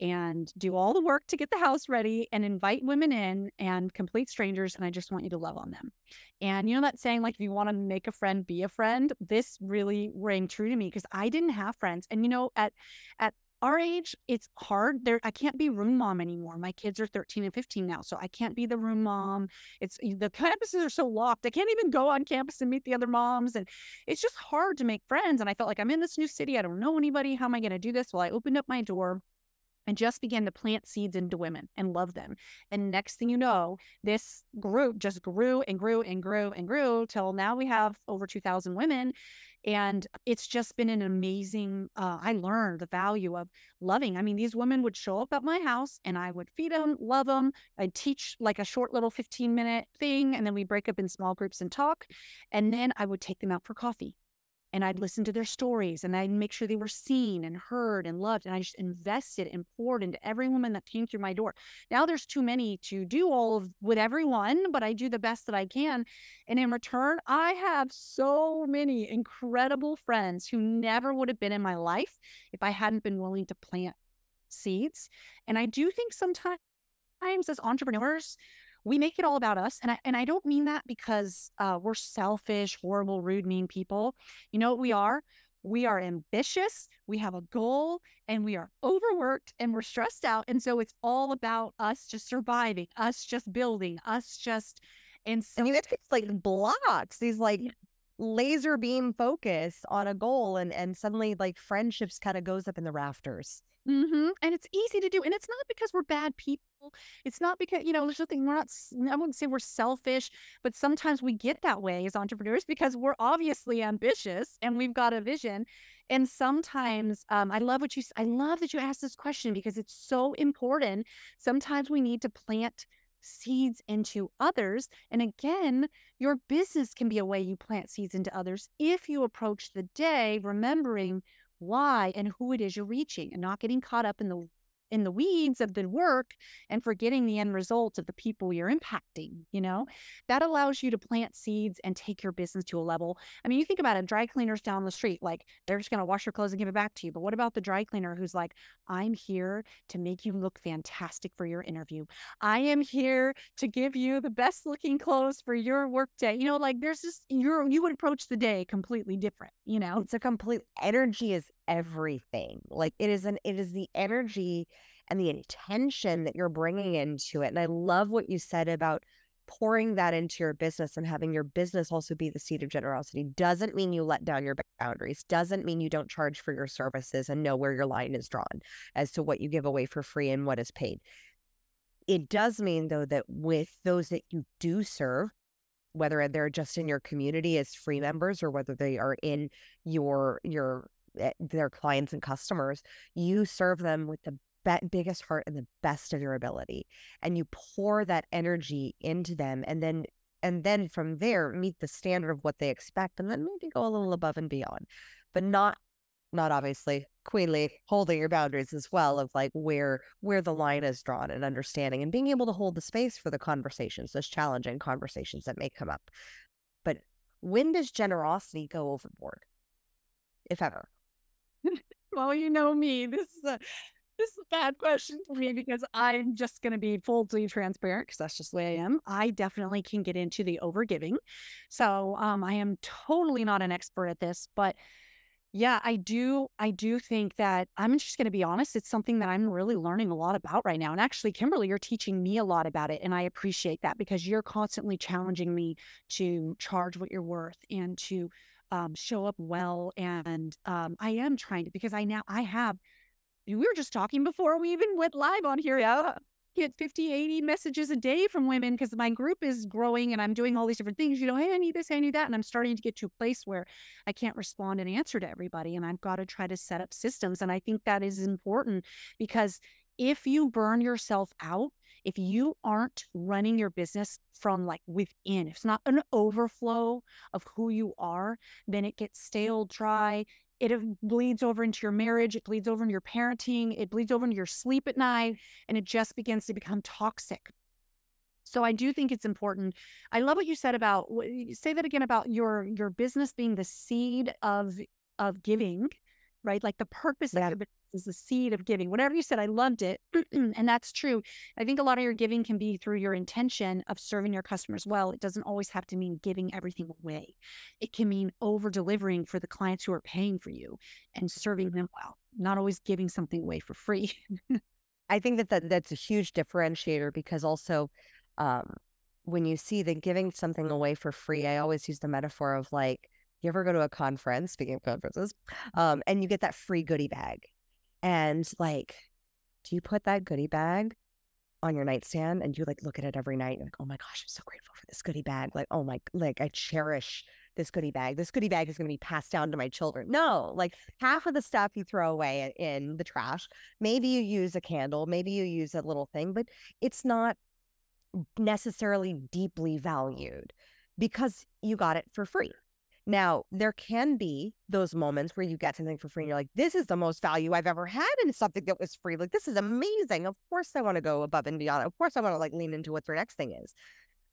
and do all the work to get the house ready and invite women in and complete strangers. And I just want you to love on them. And you know that saying, like, if you want to make a friend, be a friend. This really rang true to me because I didn't have friends. And you know, at at our age, it's hard. There, I can't be room mom anymore. My kids are 13 and 15 now, so I can't be the room mom. It's the campuses are so locked. I can't even go on campus and meet the other moms, and it's just hard to make friends. And I felt like I'm in this new city. I don't know anybody. How am I going to do this? Well, I opened up my door and just began to plant seeds into women and love them. And next thing you know, this group just grew and grew and grew and grew till now we have over 2,000 women. And it's just been an amazing, uh, I learned the value of loving. I mean, these women would show up at my house and I would feed them, love them. I'd teach like a short little 15 minute thing. And then we break up in small groups and talk. And then I would take them out for coffee and I'd listen to their stories and I'd make sure they were seen and heard and loved. And I just invested and poured into every woman that came through my door. Now there's too many to do all of with everyone, but I do the best that I can. And in return, I have so many incredible friends who never would have been in my life if I hadn't been willing to plant seeds. And I do think sometimes as entrepreneurs, we make it all about us. And I and I don't mean that because uh, we're selfish, horrible, rude, mean people. You know what we are? We are ambitious, we have a goal, and we are overworked and we're stressed out. And so it's all about us just surviving, us just building, us just and so I mean it's like blocks, these like laser beam focus on a goal and and suddenly like friendships kind of goes up in the rafters. Mm-hmm. And it's easy to do. And it's not because we're bad people. It's not because, you know, there's nothing, we're not, I wouldn't say we're selfish, but sometimes we get that way as entrepreneurs because we're obviously ambitious and we've got a vision. And sometimes, um, I love what you, I love that you asked this question because it's so important. Sometimes we need to plant seeds into others. And again, your business can be a way you plant seeds into others if you approach the day remembering why and who it is you're reaching and not getting caught up in the in the weeds of the work and forgetting the end result of the people you're impacting, you know, that allows you to plant seeds and take your business to a level. I mean, you think about it, dry cleaners down the street, like they're just going to wash your clothes and give it back to you. But what about the dry cleaner who's like, I'm here to make you look fantastic for your interview. I am here to give you the best looking clothes for your work day. You know, like there's just, you're, you would approach the day completely different, you know? It's a complete energy is everything. Like it is an it is the energy and the intention that you're bringing into it. And I love what you said about pouring that into your business and having your business also be the seed of generosity doesn't mean you let down your boundaries doesn't mean you don't charge for your services and know where your line is drawn as to what you give away for free and what is paid it does mean though that with those that you do serve, whether they're just in your community as free members or whether they are in your your Eh, their clients and customers, you serve them with the be- biggest heart and the best of your ability, and you pour that energy into them, and then and then from there meet the standard of what they expect, and then maybe go a little above and beyond, but not not obviously queenly holding your boundaries as well of like where where the line is drawn and understanding and being able to hold the space for the conversations those challenging conversations that may come up. But when does generosity go overboard if ever well you know me this is a this is a bad question for me because I'm just going to be fully transparent because that's just the way I am. I definitely can get into the overgiving. So um, I am totally not an expert at this, but yeah, I do. I do think that I'm just going to be honest. It's something that I'm really learning a lot about right now. And actually, Kimberly, you're teaching me a lot about it. And I appreciate that because you're constantly challenging me to charge what you're worth and to um, show up well. And um, I am trying to because I now I have, we were just talking before we even went live on here. Yeah get 50, 80 messages a day from women because my group is growing and I'm doing all these different things. You know, hey, I need this, I need that. And I'm starting to get to a place where I can't respond and answer to everybody. And I've got to try to set up systems. And I think that is important because if you burn yourself out, if you aren't running your business from like within, if it's not an overflow of who you are, then it gets mm. stale, dry, it bleeds over into your marriage, it bleeds over into your parenting, it bleeds over into your sleep at night, and it just begins to become toxic. So I do think it's important. I love what you said about say that again about your your business being the seed of of giving, right? Like the purpose yeah. of your is the seed of giving. Whatever you said, I loved it. *clears throat* and that's true. I think a lot of your giving can be through your intention of serving your customers well. It doesn't always have to mean giving everything away. It can mean over delivering for the clients who are paying for you and serving them well, not always giving something away for free. *laughs* I think that, that that's a huge differentiator because also um, when you see that giving something away for free, I always use the metaphor of like, you ever go to a conference, speaking of conferences, um, and you get that free goodie bag and like, do you put that goodie bag on your nightstand and you like look at it every night? You're like, oh my gosh, I'm so grateful for this goodie bag. Like, oh my, like I cherish this goodie bag. This goodie bag is going to be passed down to my children. No, like half of the stuff you throw away in the trash. Maybe you use a candle, maybe you use a little thing, but it's not necessarily deeply valued because you got it for free. Now, there can be those moments where you get something for free and you're like, this is the most value I've ever had in something that was free. Like, this is amazing. Of course, I want to go above and beyond. Of course, I want to like lean into what their next thing is.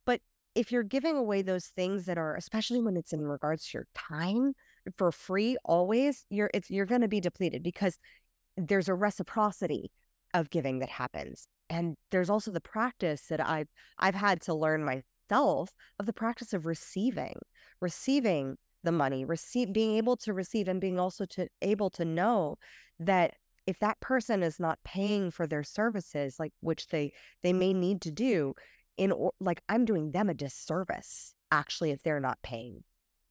But if you're giving away those things that are, especially when it's in regards to your time for free, always, you're it's you're going to be depleted because there's a reciprocity of giving that happens. And there's also the practice that I've I've had to learn myself of the practice of receiving, receiving the money, receive being able to receive and being also to able to know that if that person is not paying for their services, like which they they may need to do, in or like I'm doing them a disservice actually if they're not paying.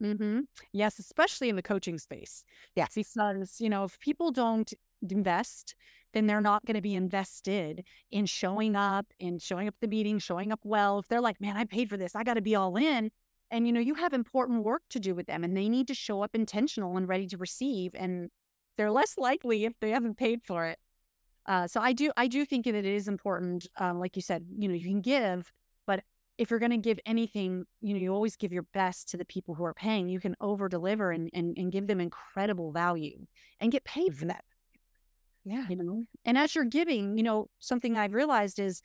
Mm-hmm. Yes, especially in the coaching space. Yes, because you know if people don't invest, then they're not going to be invested in showing up, in showing up the meeting, showing up well. If they're like, man, I paid for this, I got to be all in. And you know you have important work to do with them and they need to show up intentional and ready to receive and they're less likely if they haven't paid for it. Uh, so i do i do think that it is important um, like you said you know you can give but if you're going to give anything you know you always give your best to the people who are paying. You can over deliver and, and and give them incredible value and get paid for that yeah. you know? And as you're giving you know something i've realized is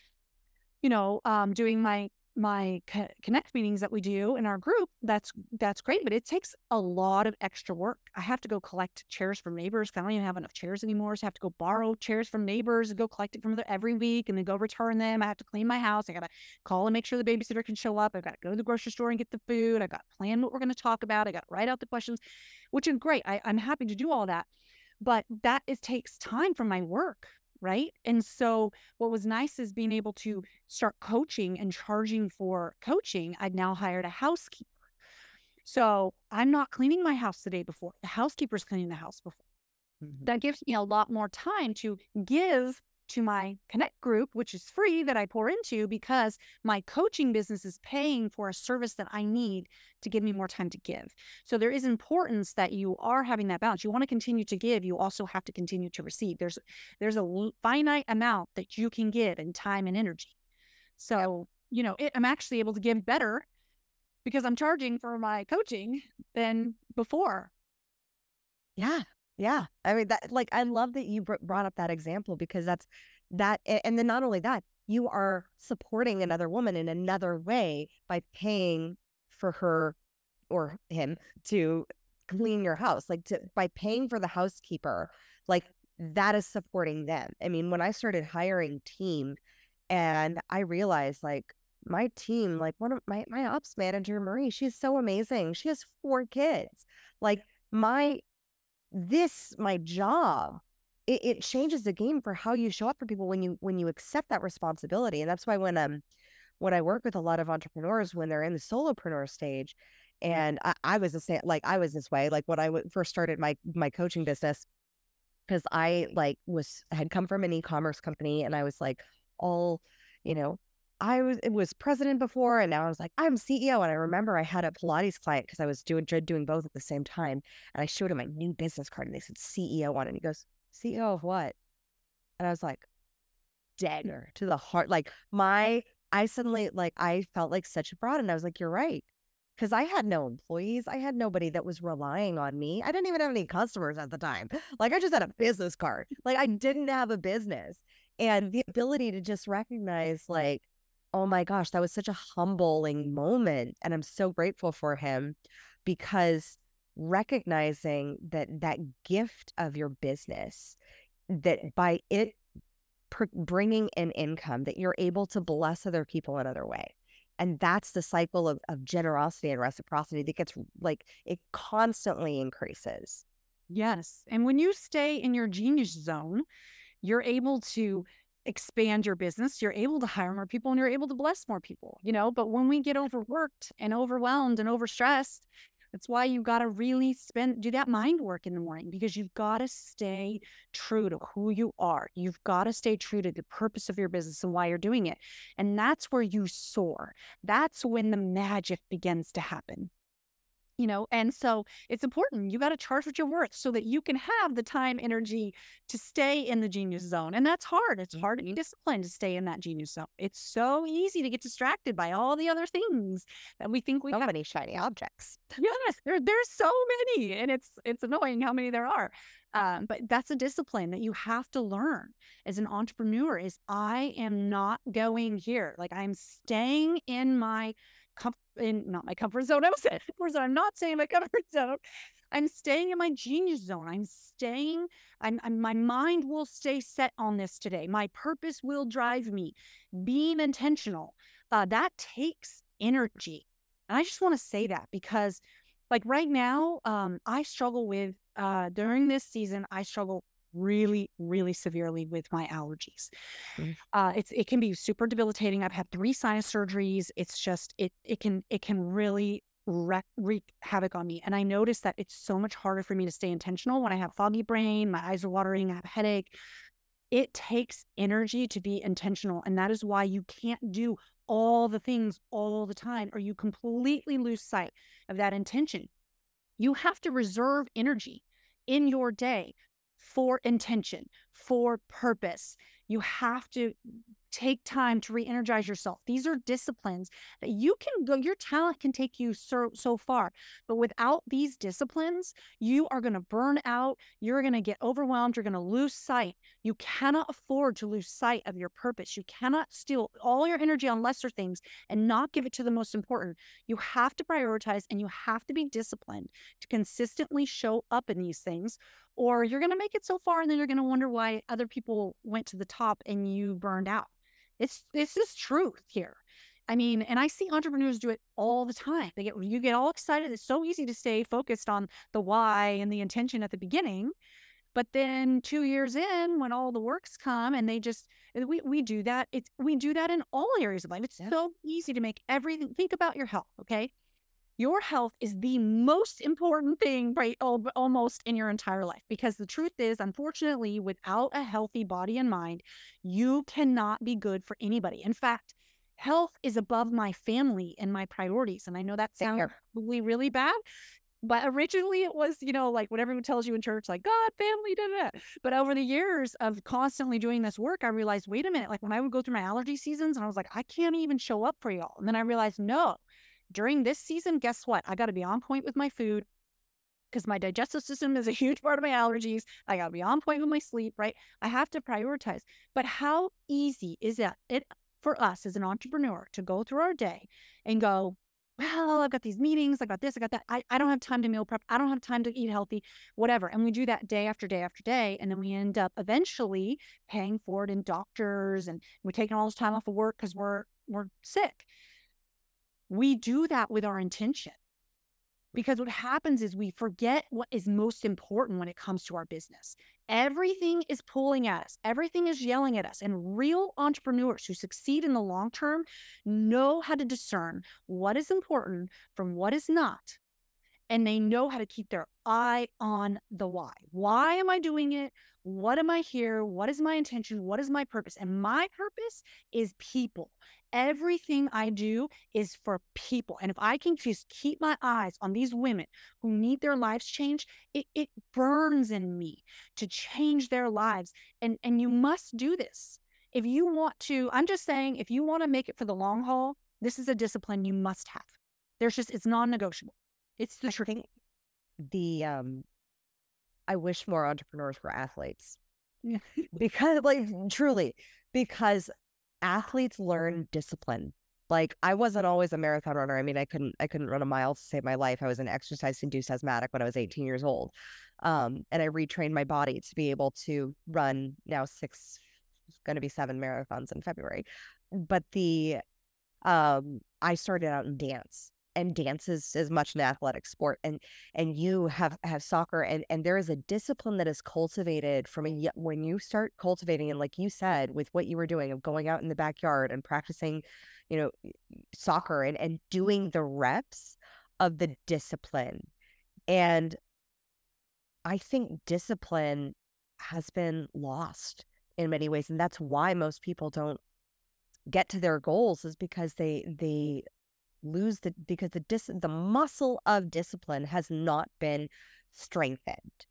you know um, doing my my co- connect meetings that we do in our group that's that's great but it takes a lot of extra work. I have to go collect chairs from neighbors i don't even have enough chairs anymore so i have to go borrow chairs from neighbors and go collect it from them every week and then go return them. I have to clean my house. I gotta call and make sure the babysitter can show up. I've got to go to the grocery store and get the food. I got to plan what we're going to talk about. I got to write out the questions which is great. I, i'm happy to do all that but that is takes time from my work right? And so what was nice is being able to start coaching and charging for coaching. I'd now hired a housekeeper. So I'm not cleaning my house the day before. The housekeeper's cleaning the house before. Mm-hmm. That gives me a lot more time to give to my Connect group, which is free that I pour into because my coaching business is paying for a service that I need to give me more time to give. So there is importance that you are having that balance. You want to continue to give, you also have to continue to receive. There's there's a finite amount that you can give in time and energy. So, you know, it, I'm actually able to give better because I'm charging for my coaching than before. Yeah. Yeah. I mean, that, like, I love that you brought up that example because that's that. And then not only that, you are supporting another woman in another way by paying for her or him to clean your house, like to by paying for the housekeeper, like that is supporting them. I mean, when I started hiring team and I realized like my team, like one of my my ops manager, Marie, she's so amazing. She has four kids. Like my this my job it, it changes the game for how you show up for people when you when you accept that responsibility and that's why when um when i work with a lot of entrepreneurs when they're in the solopreneur stage and i, I was the same like i was this way like when I w- first started my my coaching business because i like was had come from an e-commerce company and i was like all you know I was it was president before, and now I was like, I'm CEO. And I remember I had a Pilates client because I was doing doing both at the same time, and I showed him my new business card, and they said CEO on it. And he goes, CEO of what? And I was like, dagger to the heart. Like my, I suddenly like I felt like such a fraud, and I was like, you're right, because I had no employees, I had nobody that was relying on me. I didn't even have any customers at the time. Like I just had a business card. Like I didn't have a business, and the ability to just recognize like oh my gosh, that was such a humbling moment. And I'm so grateful for him because recognizing that that gift of your business, that by it bringing in income, that you're able to bless other people another way. And that's the cycle of, of generosity and reciprocity that gets like it constantly increases. Yes. And when you stay in your genius zone, you're able to expand your business, you're able to hire more people and you're able to bless more people, you know. But when we get overworked and overwhelmed and overstressed, that's why you got to really spend, do that mind work in the morning because you've got to stay true to who you are. You've got to stay true to the purpose of your business and why you're doing it. And that's where you soar. That's when the magic begins to happen you know and so it's important you got to charge what you're worth so that you can have the time energy to stay in the genius zone and that's hard it's hard to be mm-hmm. disciplined to stay in that genius zone it's so easy to get distracted by all the other things that we think we so have. many shiny objects yes there, there's so many and it's it's annoying how many there are um, but that's a discipline that you have to learn as an entrepreneur is i am not going here like i'm staying in my com- in not my comfort zone. I was saying *laughs* comfort zone. I'm not saying my comfort *laughs* zone. I'm staying in my genius zone. I'm staying. I'm, I'm, my mind will stay set on this today. My purpose will drive me. Being intentional. Uh, that takes energy, and I just want to say that because, like right now, um, I struggle with uh, during this season. I struggle really, really severely with my allergies. Mm. Uh, it's it can be super debilitating. I've had three sinus surgeries. It's just it it can it can really wreak, wreak havoc on me. And I notice that it's so much harder for me to stay intentional when I have foggy brain, my eyes are watering, I have a headache. It takes energy to be intentional, and that is why you can't do all the things all the time, or you completely lose sight of that intention. You have to reserve energy in your day for intention, for purpose. You have to take time to re-energize yourself. These are disciplines that you can go your talent can take you so so far but without these disciplines you are going to burn out you're going to get overwhelmed you're going to lose sight. You cannot afford to lose sight of your purpose. You cannot steal all your energy on lesser things and not give it to the most important. You have to prioritize and you have to be disciplined to consistently show up in these things or you're going to make it so far and then you're going to wonder why other people went to the top and you burned out it's this is truth here. I mean, and I see entrepreneurs do it all the time. They get you get all excited. It's so easy to stay focused on the why and the intention at the beginning. But then two years in, when all the works come and they just we we do that. It's we do that in all areas of life. It's so easy to make everything think about your health, okay? Your health is the most important thing, right? Almost in your entire life. Because the truth is, unfortunately, without a healthy body and mind, you cannot be good for anybody. In fact, health is above my family and my priorities. And I know that sounds really, really bad. But originally it was, you know, like what everyone tells you in church, like God, family, da, da. But over the years of constantly doing this work, I realized, wait a minute, like when I would go through my allergy seasons and I was like, I can't even show up for y'all. And then I realized, no, during this season, guess what? I got to be on point with my food because my digestive system is a huge part of my allergies. I got to be on point with my sleep, right? I have to prioritize. But how easy is that it for us as an entrepreneur to go through our day and go, well, I've got these meetings, I got this, I got that. I, I don't have time to meal prep. I don't have time to eat healthy, whatever. And we do that day after day after day. And then we end up eventually paying for it in doctors and we're taking all this time off of work because we're we're sick we do that with our intention. Because what happens is we forget what is most important when it comes to our business. Everything is pulling at us, everything is yelling at us. And real entrepreneurs who succeed in the long term know how to discern what is important from what is not. And they know how to keep their eye on the why. Why am I doing it? What am I here? What is my intention? What is my purpose? And my purpose is people everything I do is for people. And if I can just keep my eyes on these women who need their lives changed, it, it burns in me to change their lives. And, and you must do this. If you want to, I'm just saying, if you want to make it for the long haul, this is a discipline you must have. There's just, it's non negotiable. It's the truth. The, um, I wish more entrepreneurs were athletes. *laughs* because, like, truly, because athletes learn discipline. Like I wasn't always a marathon runner. I mean, I couldn't I couldn't run a mile to save my life. I was an exercise induced asthmatic when I was 18 years old. Um, and I retrained my body to be able to run now six going to be seven marathons in February. But the um I started out in dance and dance is as much an athletic sport and and you have have soccer and and there is a discipline that is cultivated from a when you start cultivating and like you said with what you were doing of going out in the backyard and practicing you know soccer and and doing the reps of the discipline and i think discipline has been lost in many ways and that's why most people don't get to their goals is because they they lose the because the dis the muscle of discipline has not been strengthened.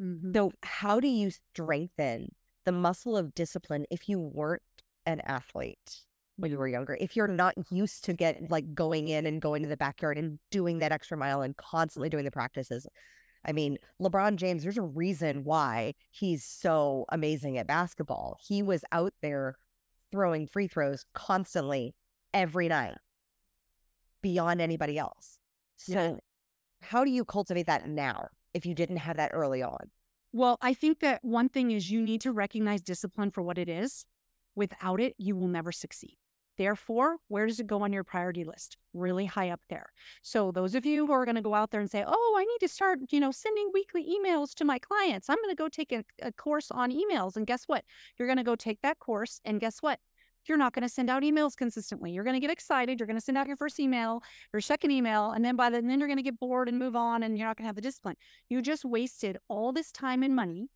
Mm-hmm. So how do you strengthen the muscle of discipline if you weren't an athlete when you were younger? If you're not used to get like going in and going to the backyard and doing that extra mile and constantly doing the practices. I mean, LeBron James, there's a reason why he's so amazing at basketball. He was out there throwing free throws constantly every night beyond anybody else. So, yeah. how do you cultivate that now if you didn't have that early on? Well, I think that one thing is you need to recognize discipline for what it is. Without it, you will never succeed. Therefore, where does it go on your priority list? Really high up there. So those of you who are going to go out there and say, "Oh, I need to start, you know, sending weekly emails to my clients. I'm going to go take a, a course on emails." And guess what? You're going to go take that course and guess what? You're not going to send out emails consistently. You're going to get excited. You're going to send out your first email, your second email, and then by the, then you're going to get bored and move on, and you're not going to have the discipline. You just wasted all this time and money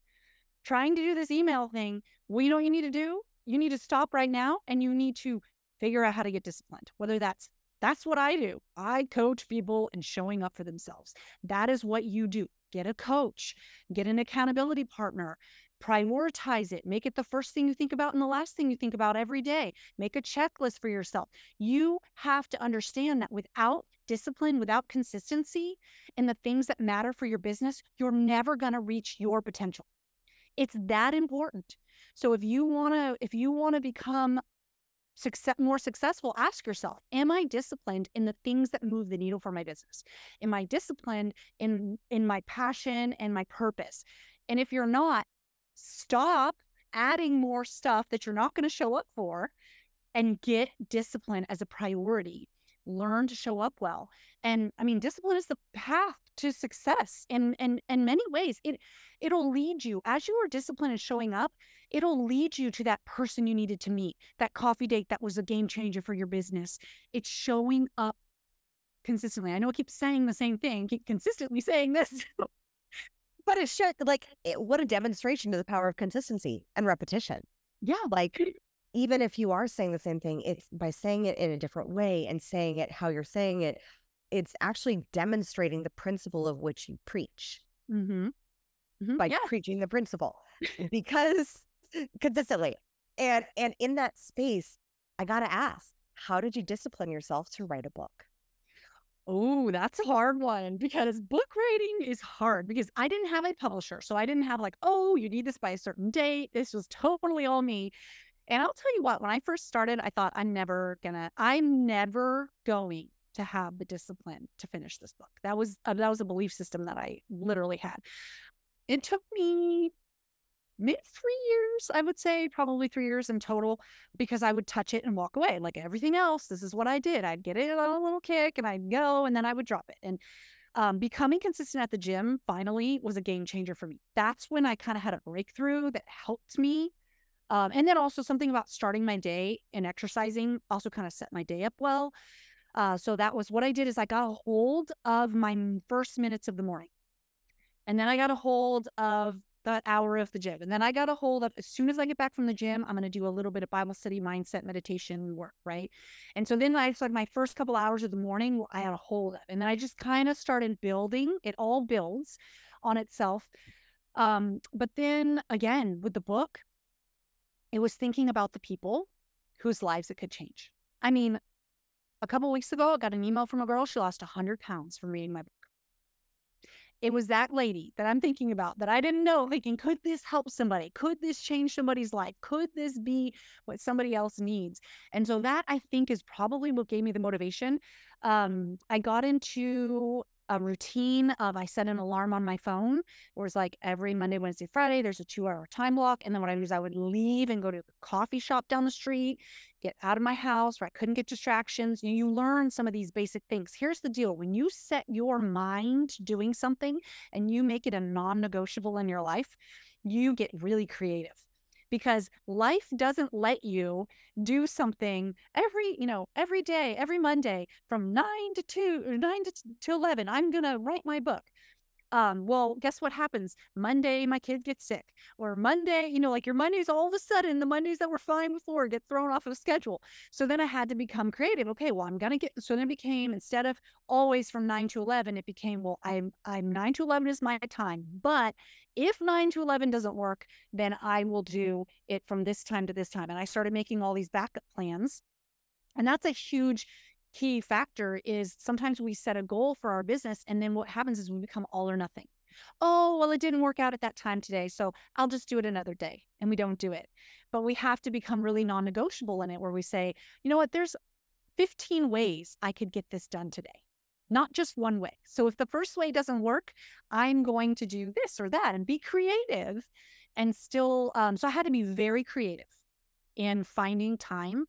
trying to do this email thing. You know what you need to do? You need to stop right now, and you need to figure out how to get disciplined. Whether that's that's what I do. I coach people in showing up for themselves. That is what you do. Get a coach, get an accountability partner, prioritize it make it the first thing you think about and the last thing you think about every day. Make a checklist for yourself. You have to understand that without discipline without consistency in the things that matter for your business you're never going to reach your potential. It's that important. So if you want to if you want to become success more successful ask yourself am i disciplined in the things that move the needle for my business? Am i disciplined in in my passion and my purpose? And if you're not stop adding more stuff that you're not going to show up for and get discipline as a priority. Learn to show up well. And I mean, discipline is the path to success in in, in many ways. It it'll lead you as you are disciplined and showing up, it'll lead you to that person you needed to meet, that coffee date that was a game changer for your business. It's showing up consistently. I know I keep saying the same thing, keep consistently saying this. *laughs* but it's shit like it, what a demonstration to the power of consistency and repetition. Yeah. Like even if you are saying the same thing, it's by saying it in a different way and saying it how you're saying it, it's actually demonstrating the principle of which you preach. Mm-hmm. Mm-hmm. By yeah. preaching the principle. *laughs* because *laughs* consistently. And and in that space, I gotta ask, how did you discipline yourself to write a book? Oh, that's a hard one because book writing is hard because I didn't have a publisher. So I didn't have like, oh, you need this by a certain date. This was totally all me. And I'll tell you what, when I first started, I thought I'm never gonna, I'm never going to have the discipline to finish this book. That was uh, that was a belief system that I literally had. It took me maybe three years, I would say, probably three years in total, because I would touch it and walk away. Like everything else, this is what I did. I'd get it on a little kick and I'd go and then I would drop it. And um, becoming consistent at the gym finally was a game changer for me. That's when I kind of had a breakthrough that helped me. Um, and then also something about starting my day and exercising also kind of set my day up well. Uh, so that was what I did is I got a hold of my first minutes of the morning. And then I got a hold of that hour of the gym. And then I got a hold of as soon as I get back from the gym, I'm going to do a little bit of Bible study, mindset, meditation work, right? And so then I started my first couple hours of the morning, I had a hold of. And then I just kind of started building. It all builds on itself. Um, but then again, with the book, it was thinking about the people whose lives it could change. I mean, a couple weeks ago, I got an email from a girl. She lost 100 pounds from reading my book it was that lady that I'm thinking about that I didn't know, thinking, could this help somebody? Could this change somebody's life? Could this be what somebody else needs? And so that I think is probably what gave me the motivation. Um, I got into a routine of I set an alarm on my phone where it's like every Monday, Wednesday, Friday, there's a two hour time block. And then what I do is I would leave and go to a coffee shop down the street, get out of my house where I couldn't get distractions. You, you learn some of these basic things. Here's the deal when you set your mind to doing something and you make it a non negotiable in your life, you get really creative because life doesn't let you do something every, you know, every day, every Monday from nine to two or nine to, to 11. I'm going to write my book. Um, well, guess what happens? Monday, my kid gets sick, or Monday, you know, like your Mondays all of a sudden, the Mondays that were fine before get thrown off of schedule. So then I had to become creative. Okay, well, I'm gonna get. So then it became instead of always from nine to eleven, it became well, I'm I'm nine to eleven is my time, but if nine to eleven doesn't work, then I will do it from this time to this time. And I started making all these backup plans, and that's a huge key factor is sometimes we set a goal for our business and then what happens is we become all or nothing. Oh, well, it didn't work out at that time today. So I'll just do it another day. And we don't do it. But we have to become really non negotiable in it where we say, you know what, there's 15 ways I could get this done today, not just one way. So if the first way doesn't work, I'm going to do this or that and be creative and still. Um, so I had to be very creative in finding time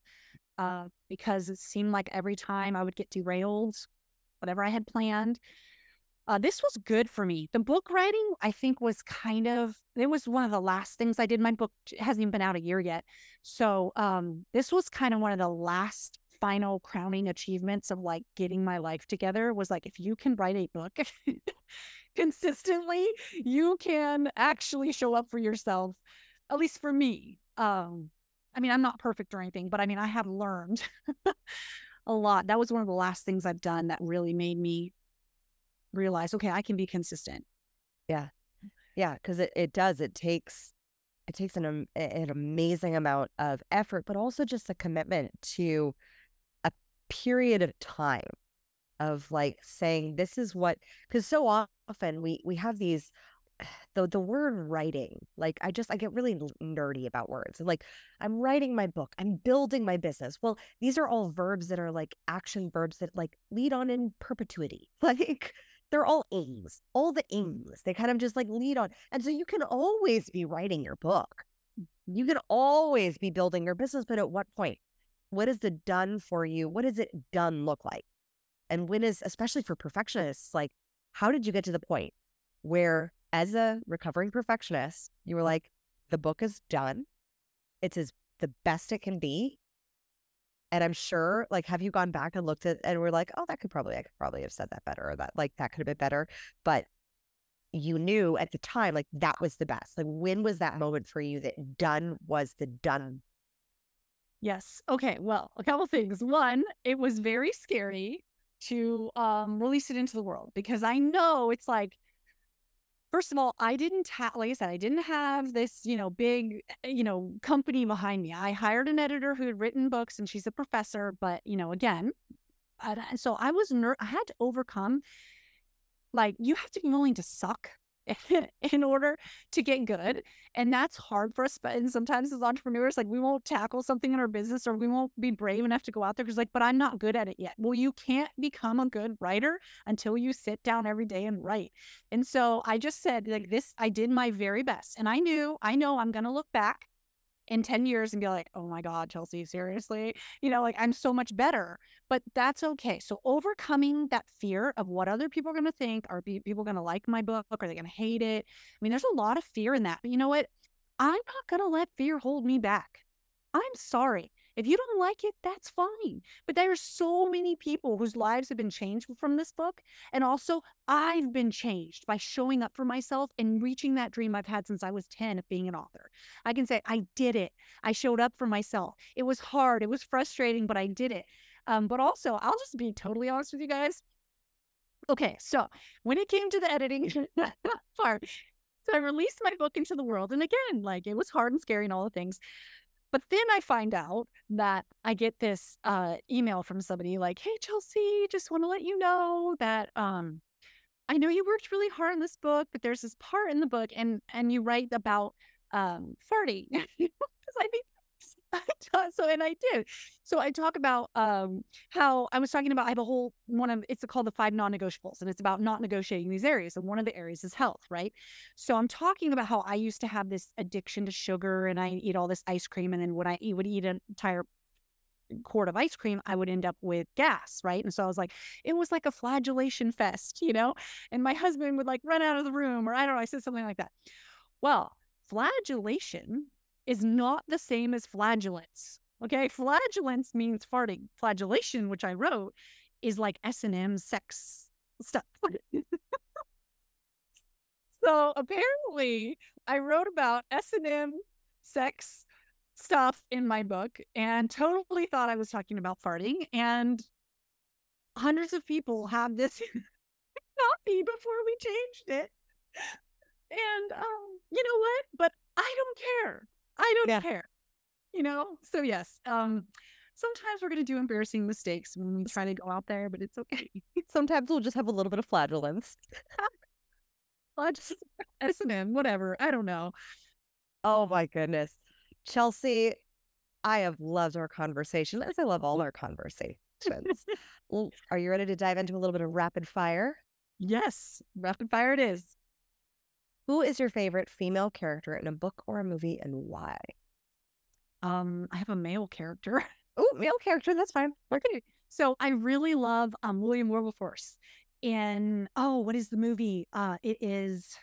uh, because it seemed like every time I would get derailed, whatever I had planned. Uh, this was good for me. The book writing, I think, was kind of it was one of the last things I did. My book hasn't even been out a year yet, so um, this was kind of one of the last final crowning achievements of like getting my life together. Was like if you can write a book *laughs* consistently, you can actually show up for yourself. At least for me, um, I mean, I'm not perfect or anything, but I mean, I have learned *laughs* a lot. That was one of the last things I've done that really made me realize, okay, I can be consistent. Yeah. Yeah. Cause it, it does. It takes, it takes an, an amazing amount of effort, but also just a commitment to a period of time of like saying, this is what, cause so often we, we have these, the the word writing like i just i get really nerdy about words like i'm writing my book i'm building my business. Well these are all verbs that are like action verbs that like lead on in perpetuity *laughs* like they're all aims all the mm. aims they kind of just like lead on and so you can always be writing your book. You can always be building your business but at what point? What is the done for you? What does it done look like? And when is especially for perfectionists like how did you get to the point where as a recovering perfectionist, you were like, the book is done. It's as the best it can be. And I'm sure, like, have you gone back and looked at and we're like, oh, that could probably, I could probably have said that better, or that, like, that could have been better. But you knew at the time, like, that was the best. Like, when was that moment for you that done was the done? Yes. Okay. Well, a couple things. One, it was very scary to um, release it into the world because I know it's like, first of all, I didn't have, like I said, I didn't have this, you know, big, eh, you know, company behind me. I hired an editor who had written books and she's a professor, but, you know, again, uh, so I was, ner- I had to overcome, like, you have to be willing to suck *laughs* in order to get good. And that's hard for us. But and sometimes as entrepreneurs, like we won't tackle something in our business or we won't be brave enough to go out there because like, but I'm not good at it yet. Well, you can't become a good writer until you sit down every day and write. And so I just said, like this, I did my very best. And I knew, I know I'm gonna look back in 10 years and be like, oh my God, Chelsea, seriously? You know, like I'm so much better, but that's okay. So overcoming that fear of what other people are going to think, are people going to like my book? Are they going to hate it? I mean, there's a lot of fear in that, but you know what? I'm not going to let fear hold me back. I'm sorry. If you don't like it, that's fine. But there are so many people whose lives have been changed from this book. And also, I've been changed by showing up for myself and reaching that dream I've had since I was 10 of being an author. I can say, I did it. I showed up for myself. It was hard, it was frustrating, but I did it. Um, but also, I'll just be totally honest with you guys. Okay, so when it came to the editing *laughs* part, so I released my book into the world. And again, like it was hard and scary and all the things. But then I find out that I get this uh, email from somebody like, "Hey Chelsea, just want to let you know that um, I know you worked really hard on this book, but there's this part in the book, and and you write about um, farting. *laughs* Because I think *laughs* so and I did. So I talk about um how I was talking about I have a whole one of it's called the five non-negotiables and it's about not negotiating these areas. And one of the areas is health, right? So I'm talking about how I used to have this addiction to sugar and I eat all this ice cream and then when I would eat an entire quart of ice cream, I would end up with gas, right? And so I was like, it was like a flagellation fest, *laughs* you know? And my husband would like run out of the room or I don't know, I said something like that. Well, flagellation is not the same as flatulence. Okay, flatulence means farting. Flagellation, which I wrote, is like S and M sex stuff. *laughs* so apparently, I wrote about S and M sex stuff in my book and totally thought I was talking about farting. And hundreds of people have this *laughs* copy before we changed it. And um, you know what? But I don't care. I don't yeah. care. You know? So yes. Um sometimes we're gonna do embarrassing mistakes when we try to go out there, but it's okay. *laughs* sometimes we'll just have a little bit of flatulence. *laughs* well, just S&M, whatever. I don't know. Oh my goodness. Chelsea, I have loved our conversation, as I love all our conversations. *laughs* Are you ready to dive into a little bit of rapid fire? Yes, rapid fire it is. Who is your favorite female character in a book or a movie and why? Um, I have a male character. *laughs* Oh, male character, that's fine. Okay. So I really love um William Wilberforce. And oh, what is the movie? Uh it is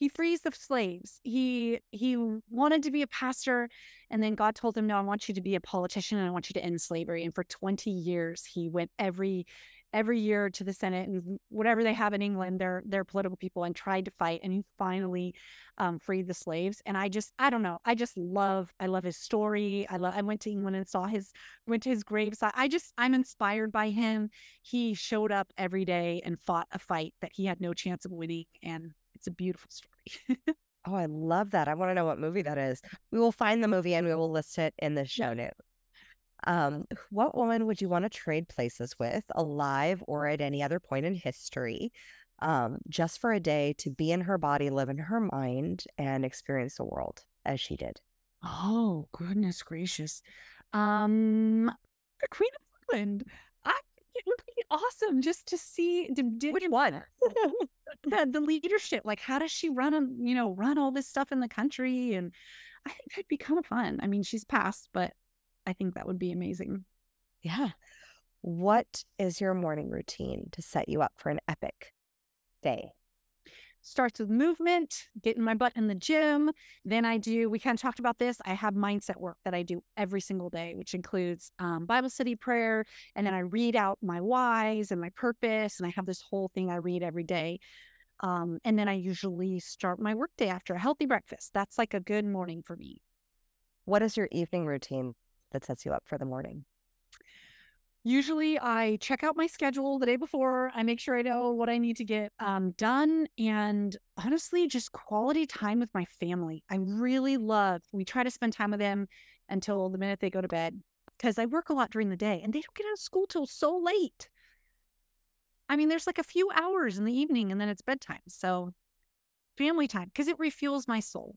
he frees the slaves. He he wanted to be a pastor, and then God told him, "No, I want you to be a politician, and I want you to end slavery." And for twenty years, he went every every year to the Senate and whatever they have in England, their their political people, and tried to fight. And he finally um, freed the slaves. And I just, I don't know, I just love, I love his story. I love. I went to England and saw his, went to his graveside. I just, I'm inspired by him. He showed up every day and fought a fight that he had no chance of winning, and it's a beautiful story. *laughs* Oh, I love that. I want to know what movie that is. We will find the movie and we will list it in the show notes. Um, what woman would you want to trade places with, alive or at any other point in history, um, just for a day to be in her body, live in her mind, and experience the world as she did? Oh, goodness gracious. Um, the Queen of England. I it would be awesome just to see to, which one *laughs* the, the leadership like how does she run you know run all this stuff in the country and i think that'd be kind of fun i mean she's passed but I think that would be amazing. Yeah. What is your morning routine to set you up for an epic day? starts with movement, getting my butt in the gym. Then I do, we kind of talked about this. I have mindset work that I do every single day, which includes um, Bible study prayer. And then I read out my whys and my purpose. And I have this whole thing I read every day. Um, and then I usually start my workday after a healthy breakfast. That's like a good morning for me. What is your evening routine that sets you up for the morning? Usually, I check out my schedule the day before. I make sure I know what I need to get um, done. And honestly, just quality time with my family. I really love, we try to spend time with them until the minute they go to bed because I work a lot during the day and they don't get out of school till so late. I mean, there's like a few hours in the evening and then it's bedtime. So, family time because it refuels my soul.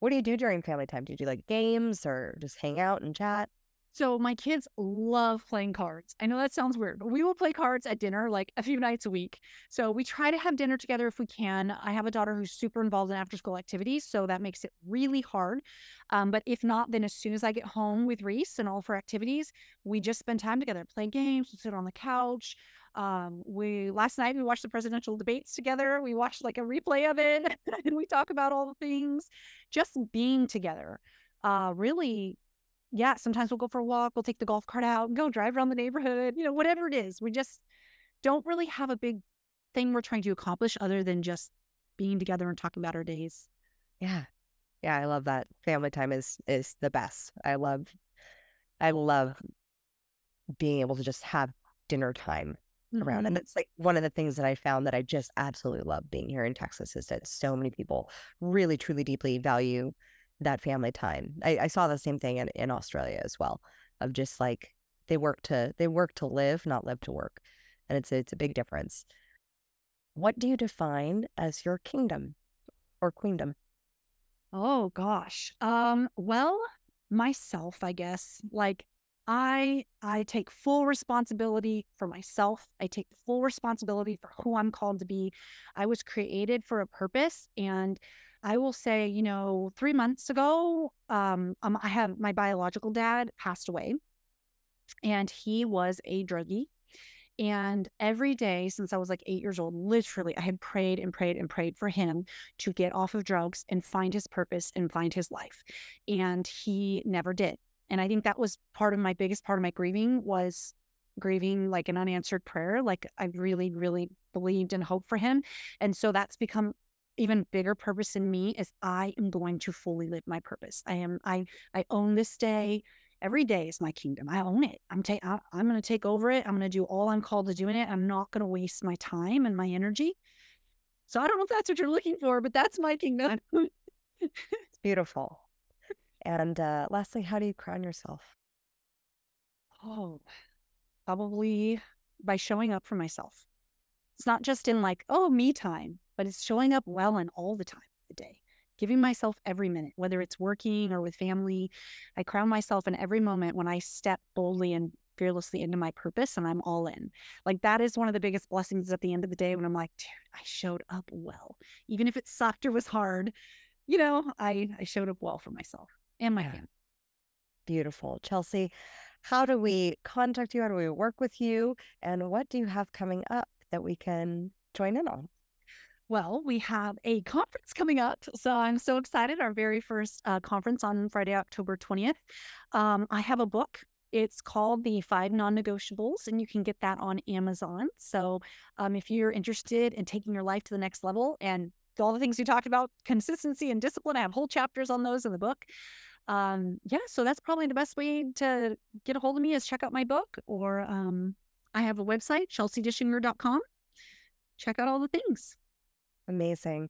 What do you do during family time? Do you do like games or just hang out and chat? So my kids love playing cards. I know that sounds weird, but we will play cards at dinner like a few nights a week. So we try to have dinner together if we can. I have a daughter who's super involved in after school activities, so that makes it really hard. Um, but if not, then as soon as I get home with Reese and all of her activities, we just spend time together, play games, we sit on the couch. Um, we last night we watched the presidential debates together. We watched like a replay of it, *laughs* and we talk about all the things. Just being together uh, really yeah, sometimes we'll go for a walk, we'll take the golf cart out go drive around the neighborhood, you know, whatever it is. We just don't really have a big thing we're trying to accomplish other than just being together and talking about our days. Yeah. Yeah, I love that. Family time is is the best. I love I love being able to just have dinner time mm-hmm. around. And it's like one of the things that I found that I just absolutely love being here in Texas is that so many people really truly deeply value that family time. I, I saw the same thing in, in Australia as well, of just like they work to they work to live, not live to work. And it's it's a big difference. What do you define as your kingdom or queendom? Oh gosh. Um, well, myself, I guess. Like I I take full responsibility for myself. I take full responsibility for who I'm called to be. I was created for a purpose and I will say, you know, three months ago, um, um, I have my biological dad passed away, and he was a druggie. And every day since I was like eight years old, literally, I had prayed and prayed and prayed for him to get off of drugs and find his purpose and find his life. And he never did. And I think that was part of my biggest part of my grieving was grieving like an unanswered prayer. Like I really, really believed and hoped for him. And so that's become even bigger purpose in me is I am going to fully live my purpose. I am I I own this day. Every day is my kingdom. I own it. I'm ta- I, I'm going to take over it. I'm going to do all I'm called to do in it. I'm not going to waste my time and my energy. So I don't know if that's what you're looking for, but that's my kingdom. it's beautiful. And uh, lastly, how do you crown yourself? Oh, probably by showing up for myself. It's not just in like, oh, me time but it's showing up well and all the time of the day, giving myself every minute, whether it's working or with family. I crown myself in every moment when I step boldly and fearlessly into my purpose and I'm all in. Like that is one of the biggest blessings at the end of the day when I'm like, dude, I showed up well. Even if it sucked or was hard, you know, I, I showed up well for myself and my family. Beautiful. Chelsea, how do we contact you? How do we work with you? And what do you have coming up that we can join in on? Well, we have a conference coming up. So I'm so excited. Our very first uh, conference on Friday, October 20th. Um, I have a book. It's called The Five Non Negotiables, and you can get that on Amazon. So um, if you're interested in taking your life to the next level and all the things we talked about, consistency and discipline, I have whole chapters on those in the book. Um, yeah, so that's probably the best way to get a hold of me is check out my book, or um, I have a website, chelseadischinger.com. Check out all the things. Amazing.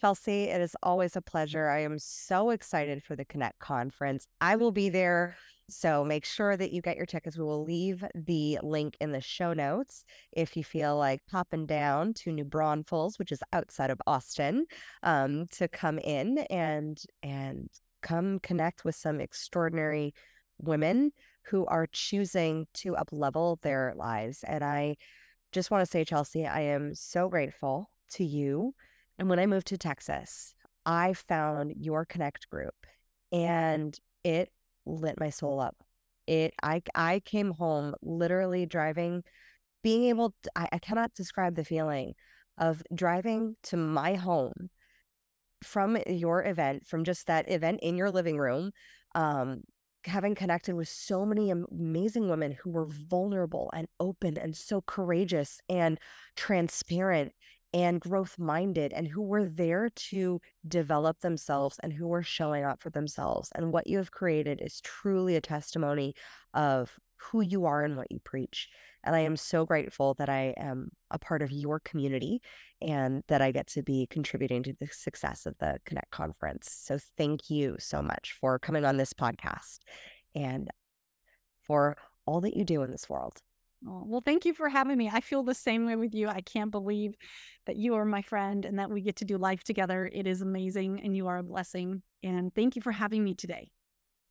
Chelsea, it is always a pleasure. I am so excited for the Connect conference. I will be there. So make sure that you get your tickets. We will leave the link in the show notes if you feel like popping down to New Braunfels, which is outside of Austin, um, to come in and and come connect with some extraordinary women who are choosing to uplevel their lives. And I just want to say, Chelsea, I am so grateful to you. And when I moved to Texas, I found your Connect group and it lit my soul up. It I I came home literally driving, being able to, I, I cannot describe the feeling of driving to my home from your event, from just that event in your living room, um, having connected with so many amazing women who were vulnerable and open and so courageous and transparent and growth minded and who were there to develop themselves and who were showing up for themselves. And what you have created is truly a testimony of who you are and what you preach. And I am so grateful that I am a part of your community and that I get to be contributing to the success of the Connect conference. So thank you so much for coming on this podcast and for all that you do in this world. Oh, well, thank you for having me. I feel the same way with you. I can't believe that you are my friend and that we get to do life together. It is amazing and you are a blessing. And thank you for having me today.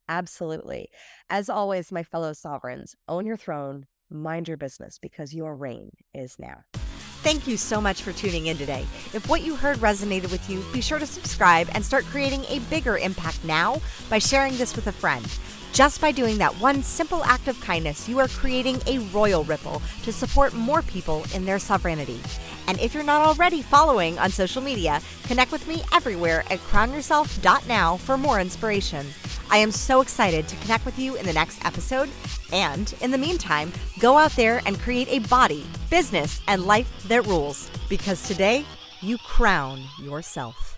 Absolutely. As always, my fellow sovereigns, own your throne, mind your business because your reign is now. Thank you so much for tuning in today. If what you heard resonated with you, be sure to subscribe and start creating a bigger impact now by sharing this with a friend. Just by doing that one simple act of kindness, you are creating a royal ripple to support more people in their sovereignty. And if you're not already following on social media, connect with me everywhere at crownyourself.now for more inspiration. I am so excited to connect with you in the next episode. And in the meantime, go out there and create a body, business, and life that rules. Because today, you crown yourself.